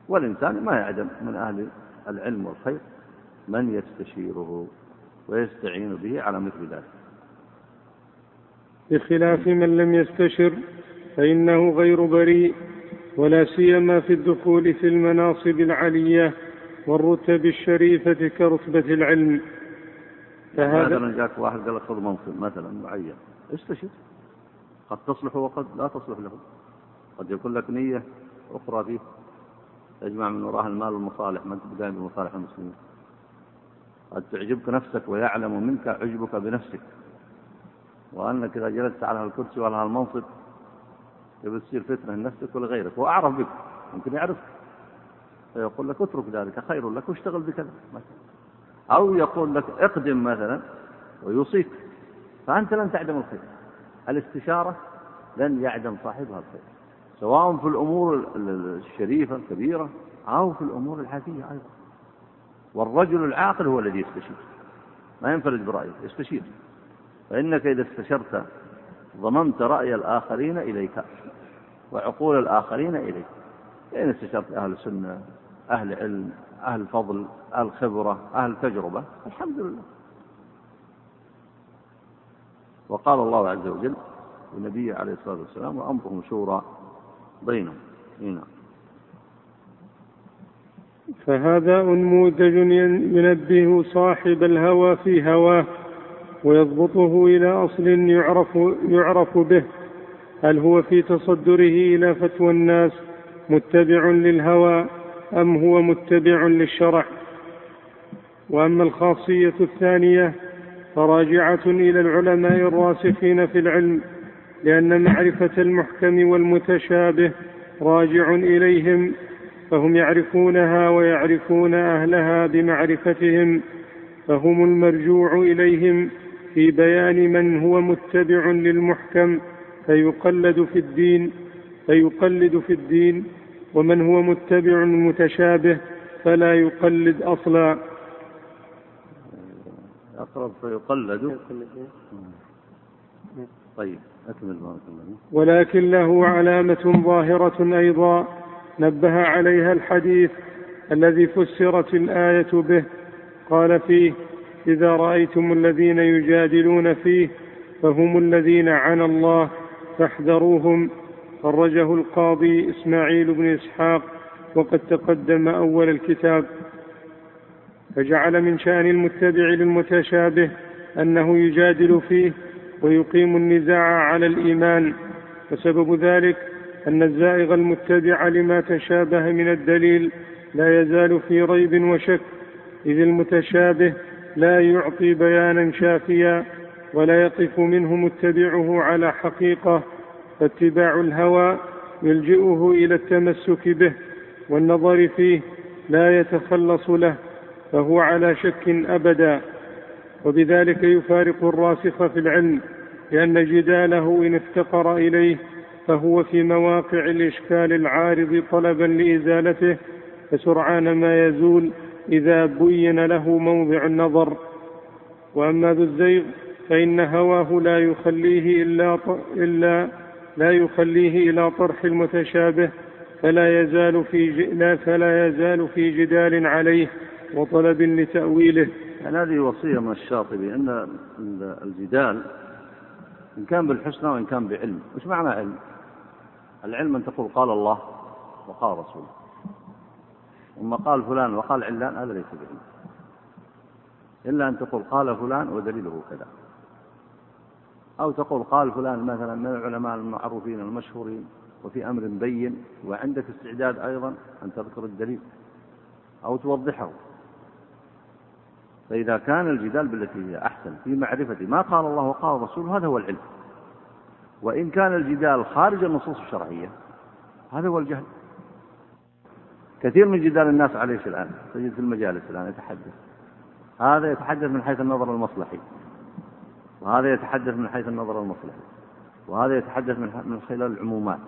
والإنسان ما يعدم من أهل العلم والخير من يستشيره ويستعين به على مثل ذلك. بخلاف من لم يستشر فإنه غير بريء ولا سيما في الدخول في المناصب العلية والرتب الشريفة كرتبة العلم. فهذا مثلا جاك واحد قال خذ منصب مثلا معين استشر. قد تصلح وقد لا تصلح له. قد يكون لك نية أخرى فيه تجمع من وراها المال والمصالح ما أنت قايم بمصالح المسلمين. قد تعجبك نفسك ويعلم منك عجبك بنفسك. وأنك إذا جلست على الكرسي وعلى المنصب تبي تصير فتنة لنفسك ولغيرك. وأعرف بك يمكن يعرفك. فيقول لك اترك ذلك خير لك واشتغل بكذا مثلا أو يقول لك اقدم مثلا ويوصيك. فأنت لن تعدم الخير. الاستشارة لن يعدم صاحبها الخير. سواء في الأمور الشريفة الكبيرة أو في الأمور الحافية أيضا. والرجل العاقل هو الذي يستشير. ما ينفرد برأيه يستشير. فإنك إذا استشرت ضممت رأي الآخرين إليك وعقول الآخرين إليك. فإن استشرت أهل السنة أهل علم أهل فضل أهل خبرة أهل تجربة الحمد لله. وقال الله عز وجل لنبيه عليه الصلاة والسلام وأمرهم شورى بينهم. هنا فهذا أنموذج ينبه صاحب الهوى في هواه ويضبطه إلى أصل يعرف, يعرف به هل هو في تصدره إلى فتوى الناس متبع للهوى أم هو متبع للشرع؟ وأما الخاصية الثانية فراجعة إلى العلماء الراسخين في العلم لأن معرفة المحكم والمتشابه راجع إليهم فهم يعرفونها ويعرفون أهلها بمعرفتهم فهم المرجوع إليهم في بيان من هو متبع للمحكم فيقلد في الدين فيقلد في الدين ومن هو متبع المتشابه فلا يقلد أصلا. أقرب فيقلد. طيب. أكمل ولكن له علامة ظاهرة أيضا نبه عليها الحديث الذي فسرت الآية به. قال فيه إذا رأيتم الذين يجادلون فيه فهم الذين عنى الله فاحذروهم. خرجه القاضي إسماعيل بن إسحاق وقد تقدم أول الكتاب. فجعل من شأن المتبع للمتشابه أنه يجادل فيه ويقيم النزاع على الإيمان. وسبب ذلك أن الزائغ المتبع لما تشابه من الدليل لا يزال في ريب وشك إذ المتشابه لا يعطي بيانا شافيا ولا يقف منه متبعه على حقيقة. فاتباع الهوى يلجئه إلى التمسك به والنظر فيه لا يتخلص له فهو على شك أبدا. وبذلك يفارق الراسخ في العلم لأن جداله إن افتقر إليه فهو في مواقع الإشكال العارض طلبا لإزالته فسرعان ما يزول إذا بين له موضع النظر. وأما ذو الزيغ فإن هواه لا يخليه إلا إلا لا يخليه إلى طرح المتشابه فلا يزال في لا فلا يزال في جدال عليه وطلب لتأويله. يعني هذه وصية من الشاطبي أن الجدال إن كان بالحسنى وإن كان بعلم. وش معنى علم؟ العلم أن تقول قال الله وقال رسوله ثم قال فلان وقال علان هذا ليس بعلم. إلا أن تقول قال فلان ودليله كذا. أو تقول قال فلان مثلا من العلماء المعروفين المشهورين وفي أمر بين وعندك استعداد أيضا أن تذكر الدليل أو توضحه. فإذا كان الجدال بالتي هي أحسن في معرفة ما قال الله وقال الرسول هذا هو العلم. وإن كان الجدال خارج النصوص الشرعية هذا هو الجهل. كثير من جدال الناس عليه الآن؟ تجد في المجالس الآن يتحدث. هذا يتحدث من حيث النظر المصلحي. وهذا يتحدث من حيث النظر المصلحي. وهذا يتحدث من خلال العمومات.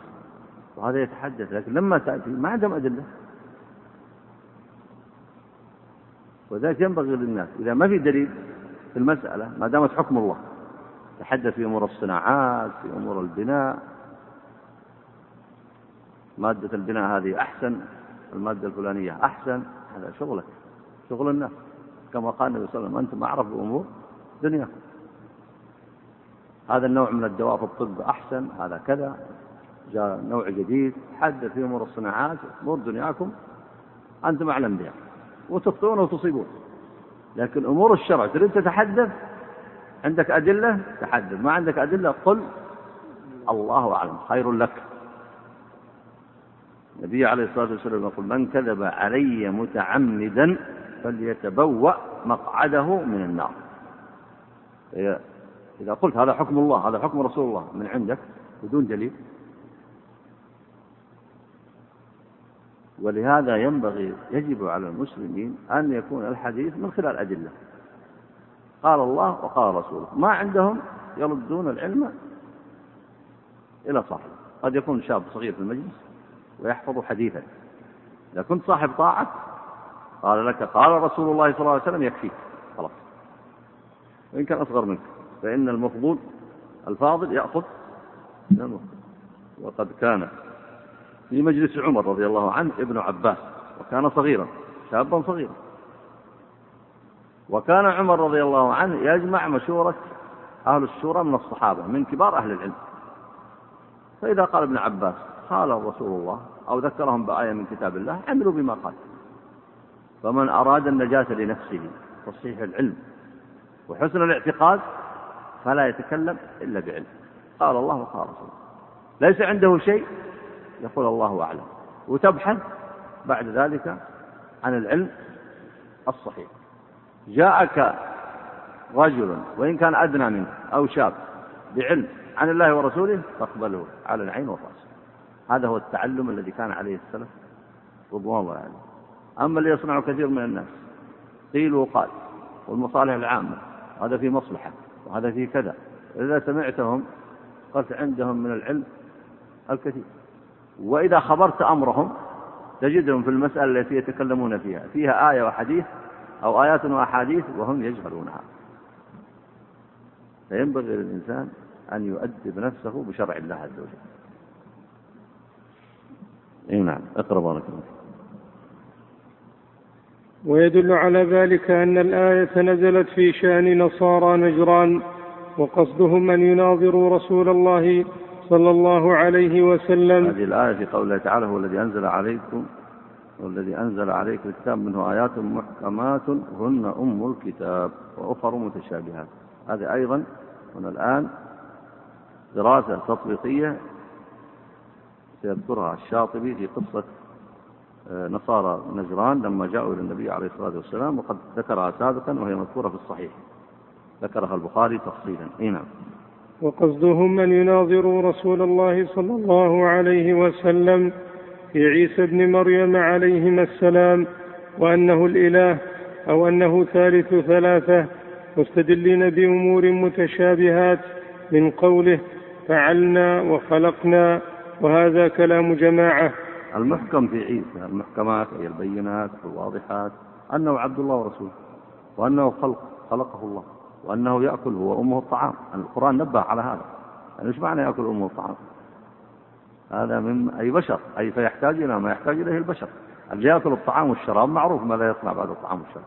وهذا يتحدث لكن لما تأتي ما عندهم أدلة. وذلك ينبغي للناس. إذا ما في دليل في المسألة ما دامت حكم الله تحدث في أمور الصناعات في أمور البناء. مادة البناء هذه أحسن المادة الفلانية أحسن هذا شغلك شغل الناس. كما قال النبي صلى الله عليه وسلم أنتم أعرف بأمور دنياكم هذا النوع من الدواء في الطب أحسن هذا كذا جاء نوع جديد. حدث في أمور الصناعات أمور دنياكم أنتم أعلم بها. وتخطئون وتصيبون. لكن أمور الشرع تريد تتحدث؟ عندك أدلة؟ تحدث. ما عندك أدلة؟ قل. الله أعلم. خير لك. النبي عليه الصلاة والسلام يقول من كذب علي متعمدا فليتبوأ مقعده من النار. إذا قلت هذا حكم الله هذا حكم رسول الله من عندك بدون دليل. ولهذا ينبغي يجب على المسلمين أن يكون الحديث من خلال أدلة. قال الله وقال رسوله ما عندهم يردون العلم إلى صاحبه قد يكون شاب صغير في المجلس ويحفظ حديثا. إذا كنت صاحب طاعة قال لك قال رسول الله صلى الله عليه وسلم يكفيك. خلاص. وإن كان أصغر منك فإن المفضول الفاضل يأخذ وقد كان في مجلس عمر رضي الله عنه ابن عباس وكان صغيرا شابا صغيرا. وكان عمر رضي الله عنه يجمع مشورة أهل الشورى من الصحابة من كبار أهل العلم. فإذا قال ابن عباس قال رسول الله أو ذكرهم بآية من كتاب الله عملوا بما قال. فمن أراد النجاة لنفسه تصحيح العلم وحسن الاعتقاد فلا يتكلم إلا بعلم. قال الله وقال رسول الله ليس عنده شيء يقول الله أعلم. وتبحث بعد ذلك عن العلم الصحيح. جاءك رجل وإن كان أدنى منك أو شاب بعلم عن الله ورسوله فاقبله على العين والرأس. هذا هو التعلم الذي كان عليه السلف رضوان الله عليه. أما اللي يصنعه كثير من الناس قيل وقال والمصالح العامة هذا في مصلحة وهذا في كذا. إذا سمعتهم قلت عندهم من العلم الكثير. وإذا خبرت أمرهم تجدهم في المسألة التي يتكلمون فيها. فيها آية وحديث أو آيات وأحاديث وهم يجهلونها. فينبغي للإنسان أن يؤدب نفسه بشرع الله عز وجل. إي نعم اقرأ بارك الله ويدل على ذلك أن الآية نزلت في شأن نصارى نجران وقصدهم أن يناظروا رسول الله صلى الله عليه وسلم. هذه الآية في قوله تعالى هو الذي أنزل عليكم والذي أنزل عليك الكتاب منه آيات محكمات هن أم الكتاب وأخر متشابهات. هذه أيضا هنا الآن دراسة تطبيقية سيذكرها الشاطبي في قصة آه، نصارى نجران لما جاءوا إلى النبي عليه الصلاة والسلام وقد ذكرها سابقا وهي مذكورة في الصحيح. ذكرها البخاري تفصيلا. اي نعم. وقصدهم أن يناظروا رسول الله صلى الله عليه وسلم في عيسى ابن مريم عليهما السلام وأنه الإله أو أنه ثالث ثلاثة مستدلين بأمور متشابهات من قوله فعلنا وخلقنا وهذا كلام جماعة. المحكم في عيسى المحكمات أي البينات الواضحات أنه عبد الله ورسوله وأنه خلق خلقه الله. وأنه يأكل هو أمه الطعام. القرآن نبه على هذا. يعني إيش معنى يأكل أمه الطعام؟ هذا من أي بشر أي فيحتاج إلى ما يحتاج إليه البشر. اللي يأكل الطعام والشراب معروف ماذا يصنع بعد الطعام والشراب.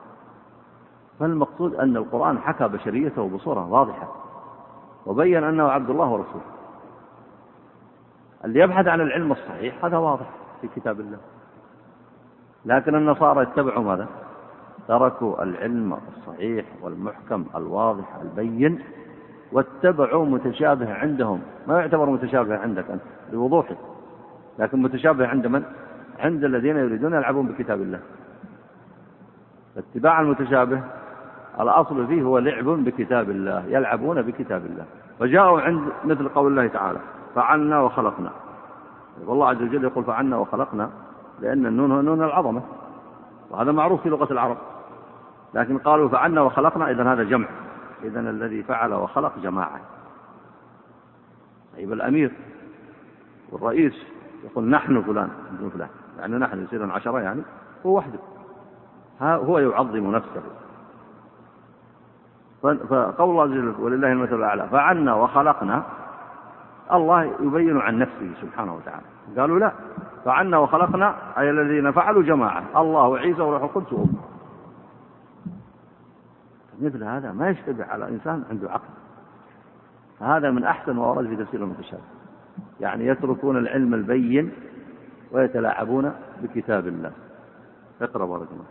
فالمقصود أن القرآن حكى بشريته بصورة واضحة وبين أنه عبد الله ورسوله. اللي يبحث عن العلم الصحيح هذا واضح في كتاب الله. لكن النصارى اتبعوا ماذا؟ تركوا العلم الصحيح والمحكم الواضح البين واتبعوا متشابه عندهم. ما يعتبر متشابه عندك أنت بوضوحه لكن متشابه عند من؟ عند الذين يريدون يلعبون بكتاب الله. اتباع المتشابه الأصل فيه هو لعب بكتاب الله يلعبون بكتاب الله. فجاءوا عند مثل قول الله تعالى فعلنا وخلقنا. والله عز وجل يقول فعلنا وخلقنا لأن النون هو نون العظمة. وهذا معروف في لغة العرب. لكن قالوا فعلنا وخلقنا إذا هذا جمع. إذا الذي فعل وخلق جماعة. طيب الأمير والرئيس يقول نحن فلان ابن فلان. يعني نحن يصير عشرة يعني هو وحده. هو يعظم نفسه. فقول الله ولله المثل الأعلى فعلنا وخلقنا. الله يبين عن نفسه سبحانه وتعالى. قالوا لا فعلنا وخلقنا أي الذين فعلوا جماعة. الله وعيسى وروح القدس وأمه. مثل هذا ما يشتبه على إنسان عنده عقل. هذا من أحسن ما ورد في تفسير المتشابه. يعني يتركون العلم البين ويتلاعبون بكتاب الله. اقرأ بارك الله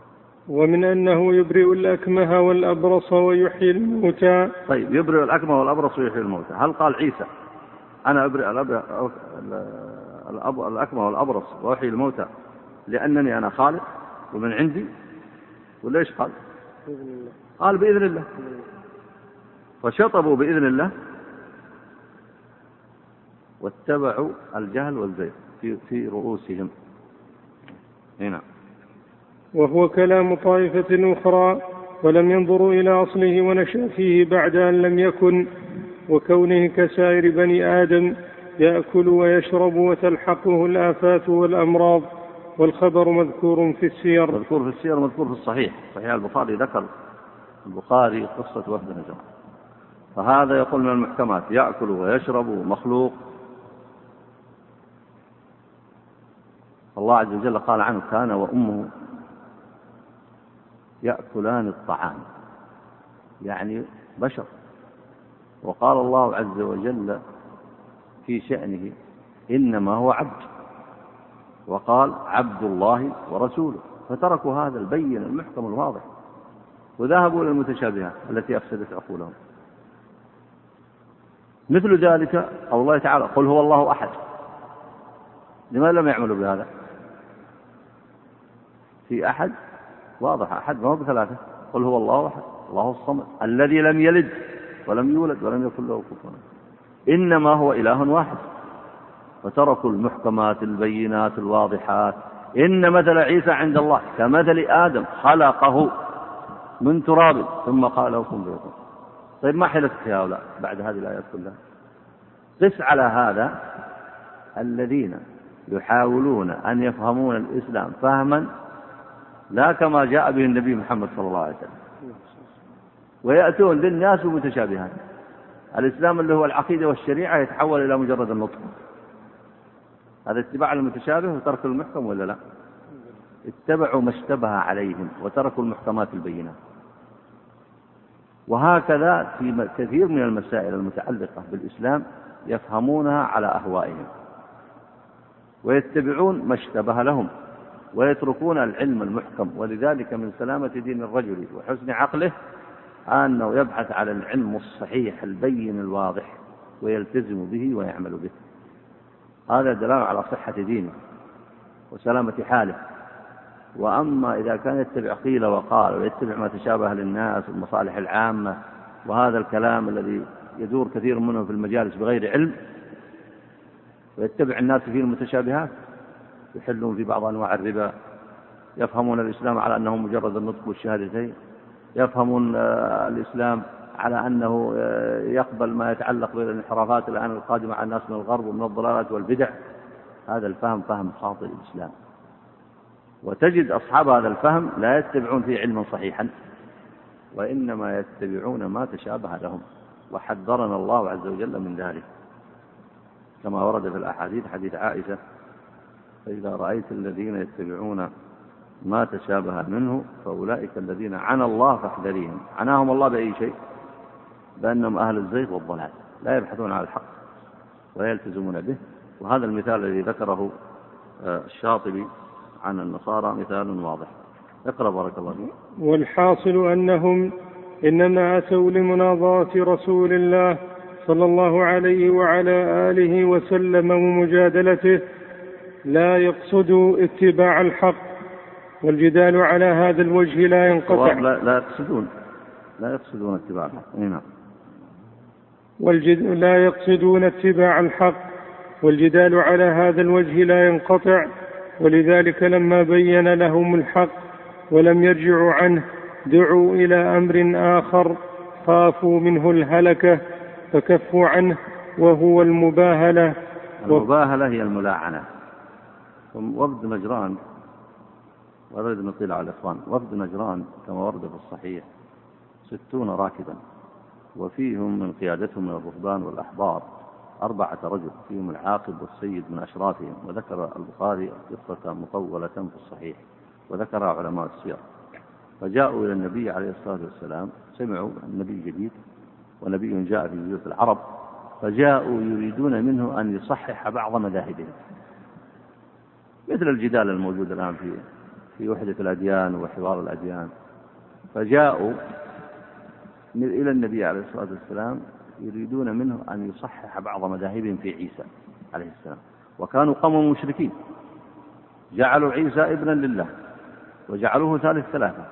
ومن أنه يبرئ الأكمه والأبرص ويحيي الموتى. طيب يبرئ الأكمه والأبرص ويحيي الموتى. هل قال عيسى أنا أبرئ الأكمه والأبرص وأحيي الموتى لأنني أنا خالق ومن عندي؟ وليش قال؟ قال بإذن الله. فشطبوا بإذن الله. واتبعوا الجهل والزيغ في في رؤوسهم. هنا وهو كلام طائفة أخرى ولم ينظروا إلى أصله ونشأ فيه بعد أن لم يكن وكونه كسائر بني آدم يأكل ويشرب وتلحقه الآفات والأمراض والخبر مذكور في السير. مذكور في السير مذكور في الصحيح. صحيح البخاري ذكر البخاري قصة وفد نجران فهذا يقول من المحكمات يأكل ويشرب مخلوق. الله عز وجل قال عنه كان وأمه يأكلان الطعام. يعني بشر. وقال الله عز وجل في شأنه إنما هو عبد. وقال عبد الله ورسوله. فتركوا هذا البين المحكم الواضح. وذهبوا إلى المتشابهات التي أفسدت عقولهم. مثل ذلك قول الله تعالى قل هو الله أحد. لماذا لم يعملوا بهذا؟ في أحد؟ واضح أحد ما هو بثلاثة. قل هو الله أحد الله الصمد الذي لم يلد ولم يولد ولم يكن له كفوا. إنما هو إله واحد. وتركوا المحكمات البينات الواضحات. إن مثل عيسى عند الله كمثل آدم خلقه. من تراب ثم قال له كن فيكون طيب ما حيلتك في هؤلاء بعد هذه الآيات كلها؟ قس على هذا الذين يحاولون أن يفهمون الإسلام فهما لا كما جاء به النبي محمد صلى الله عليه وسلم. ويأتون للناس بمتشابهات الإسلام اللي هو العقيدة والشريعة يتحول إلى مجرد النطق. هذا اتباع المتشابه وترك المحكم ولا لا؟ اتبعوا ما اشتبه عليهم وتركوا المحكمات البينات. وهكذا في كثير من المسائل المتعلقة بالإسلام يفهمونها على أهوائهم ويتبعون ما اشتبه لهم ويتركون العلم المحكم ولذلك من سلامة دين الرجل وحسن عقله أنه يبحث على العلم الصحيح البين الواضح ويلتزم به ويعمل به. هذا دلالة على صحة دينه وسلامة حاله. وأما إذا كان يتبع قيل وقال ويتبع ما تشابه للناس والمصالح العامة وهذا الكلام الذي يدور كثير منه في المجالس بغير علم ويتبع الناس فيه المتشابهات يحلون في بعض أنواع الربا يفهمون الإسلام على أنه مجرد النطق والشهادتين يفهمون آه، الإسلام على أنه آه، يقبل ما يتعلق بالانحرافات الآن القادمة على الناس من الغرب ومن الضلالات والبدع. هذا الفهم فهم خاطئ الإسلام. وتجد أصحاب هذا الفهم لا يتبعون فيه علما صحيحا وإنما يتبعون ما تشابه لهم وحذرنا الله عز وجل من ذلك. كما ورد في الأحاديث حديث عائشة فإذا رأيت الذين يتبعون ما تشابه منه فأولئك الذين عنا الله فاحذريهم. عناهم الله بأي شيء؟ بأنهم أهل الزيغ والضلال لا يبحثون عن الحق ولا يلتزمون به. وهذا المثال الذي ذكره آه، الشاطبي عن النصارى مثال واضح. اقرأ بارك الله فيك. والحاصل أنهم إنما أتوا لمناظرة رسول الله صلى الله عليه وعلى آله وسلم ومجادلته. لا يقصدوا اتباع الحق والجدال على هذا الوجه لا ينقطع. لا, لا يقصدون لا يقصدون اتباع الحق. نعم. والجد لا يقصدون اتباع الحق والجدال على هذا الوجه لا ينقطع. ولذلك لما بين لهم الحق ولم يرجعوا عنه دعوا إلى أمر آخر خافوا منه الهلكة فكفوا عنه وهو المباهلة. المباهلة هي الملاعنة. وفد نجران وأريد أن نطيل على الإخوان وفد نجران كما ورد في الصحيح ستون راكبا وفيهم من قيادتهم من الرهبان والأحبار. أربعة رجل فيهم العاقب والسيد من أشرافهم وذكر البخاري قصة مطولة في الصحيح وذكرها علماء السير. فجاءوا إلى النبي عليه الصلاة والسلام سمعوا النبي جديد ونبي جاء في بيوت العرب فجاءوا يريدون منه أن يصحح بعض مذاهبهم. مثل الجدال الموجود الآن في في وحدة الأديان وحوار الأديان. فجاءوا إلى النبي عليه الصلاة والسلام يريدون منه أن يصحح بعض مذاهبهم في عيسى عليه السلام. وكانوا قوم مشركين. جعلوا عيسى ابنا لله وجعلوه ثالث ثلاثة.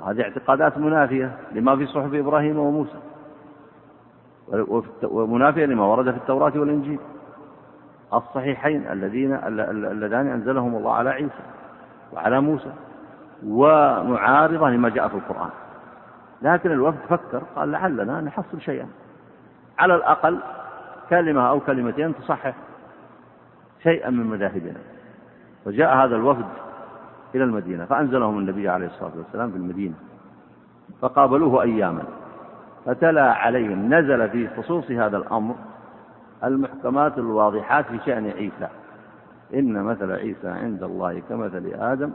وهذه اعتقادات منافية لما في صحف إبراهيم وموسى. ومنافية لما ورد في التوراة والإنجيل. الصحيحين الذين اللذان أنزلهم الله على عيسى وعلى موسى ومعارضة لما جاء في القرآن. لكن الوفد فكر قال لعلنا نحصل شيئا. على الأقل كلمة أو كلمتين تصحح شيئا من مذاهبنا. فجاء هذا الوفد إلى المدينة فأنزلهم النبي عليه الصلاة والسلام في المدينة فقابلوه أياما فتلا عليهم نزل في خصوص هذا الأمر المحكمات الواضحات في شأن عيسى. إن مثل عيسى عند الله كمثل آدم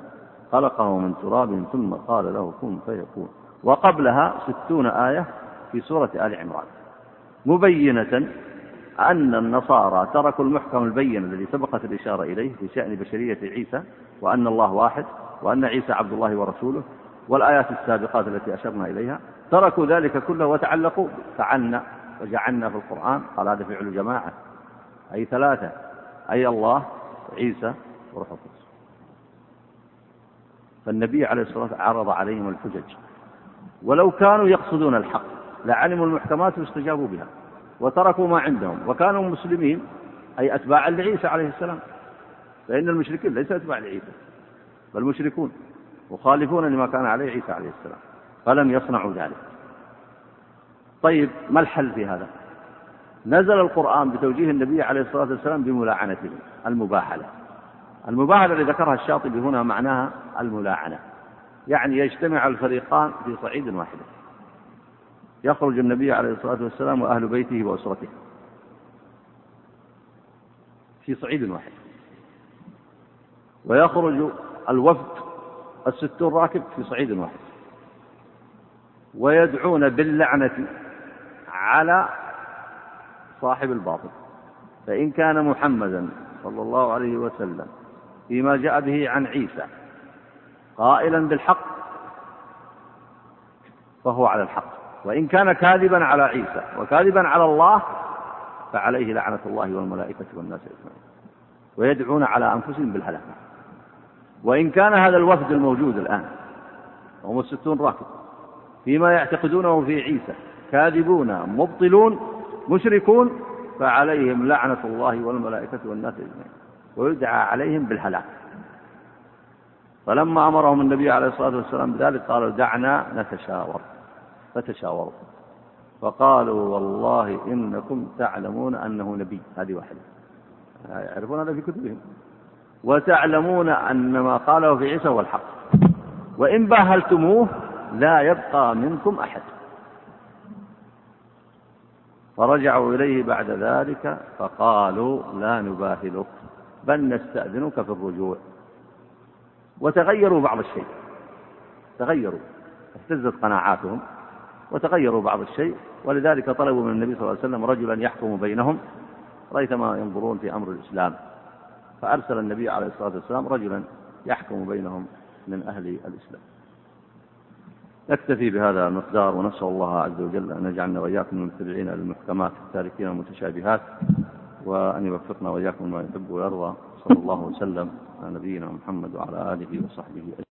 خلقه من تراب ثم قال له كن فيكون. وقبلها ستون آية في سورة آل عمران. مبينة أن النصارى تركوا المحكم البين الذي سبقت الإشارة إليه في شأن بشرية عيسى وأن الله واحد وأن عيسى عبد الله ورسوله والآيات السابقات التي أشرنا إليها. تركوا ذلك كله وتعلقوا فعلنا وجعلنا في القرآن. قال هذا فعل جماعة. أي ثلاثة. أي الله عيسى وروح القدس. فالنبي عليه الصلاة والسلام عرض عليهم الحجج. ولو كانوا يقصدون الحق لعلموا المحكمات واستجابوا بها وتركوا ما عندهم وكانوا مسلمين أي أتباعا لعيسى عليه السلام. فإن المشركين ليس أتباع لعيسى بل مشركون مخالفون لما كان عليه عيسى عليه السلام فلم يصنعوا ذلك. طيب ما الحل في هذا؟ نزل القرآن بتوجيه النبي عليه الصلاة والسلام بملاعنتهم المباحلة. المباحلة اللي ذكرها الشاطبي هنا معناها الملاعنة يعني يجتمع الفريقان في صعيد واحد. يخرج النبي عليه الصلاة والسلام وأهل بيته وأسرته. في صعيد واحد. ويخرج الوفد الستون راكب في صعيد واحد. ويدعون باللعنة على صاحب الباطل. فإن كان محمدا صلى الله عليه وسلم فيما جاء به عن عيسى قائلا بالحق فهو على الحق. وإن كان كاذبا على عيسى وكاذبا على الله فعليه لعنة الله والملائكة والناس أجمعين. ويدعون على أنفسهم بالهلاك. وإن كان هذا الوفد الموجود الآن وهم الستون راكب فيما يعتقدونه في عيسى كاذبون مبطلون مشركون فعليهم لعنة الله والملائكة والناس أجمعين. ويدعى عليهم بالهلاك. فلما أمرهم النبي عليه الصلاة والسلام بذلك قالوا دعنا نتشاور. فتشاوروا. فقالوا والله إنكم تعلمون أنه نبي. هذه واحدة. يعرفون هذا في كتبهم. وتعلمون أن ما قاله في عيسى هو الحق. وإن باهلتموه لا يبقى منكم أحد. فرجعوا إليه بعد ذلك فقالوا لا نباهلك بل نستأذنك في الرجوع. وتغيروا بعض الشيء. تغيروا. اهتزت قناعاتهم. وتغيروا بعض الشيء. ولذلك طلبوا من النبي صلى الله عليه وسلم رجلا يحكم بينهم. ريثما ينظرون في أمر الإسلام. فأرسل النبي عليه الصلاة والسلام رجلا يحكم بينهم من أهل الإسلام. نكتفي بهذا المقدار ونسأل الله عز وجل أن يجعلنا وإياكم من المتبعين للمحكمات التاركين المتشابهات وأن يوفقنا وإياكم ما يحب ويرضى. صلى الله وسلم على نبينا محمد وعلى آله وصحبه أجمعين.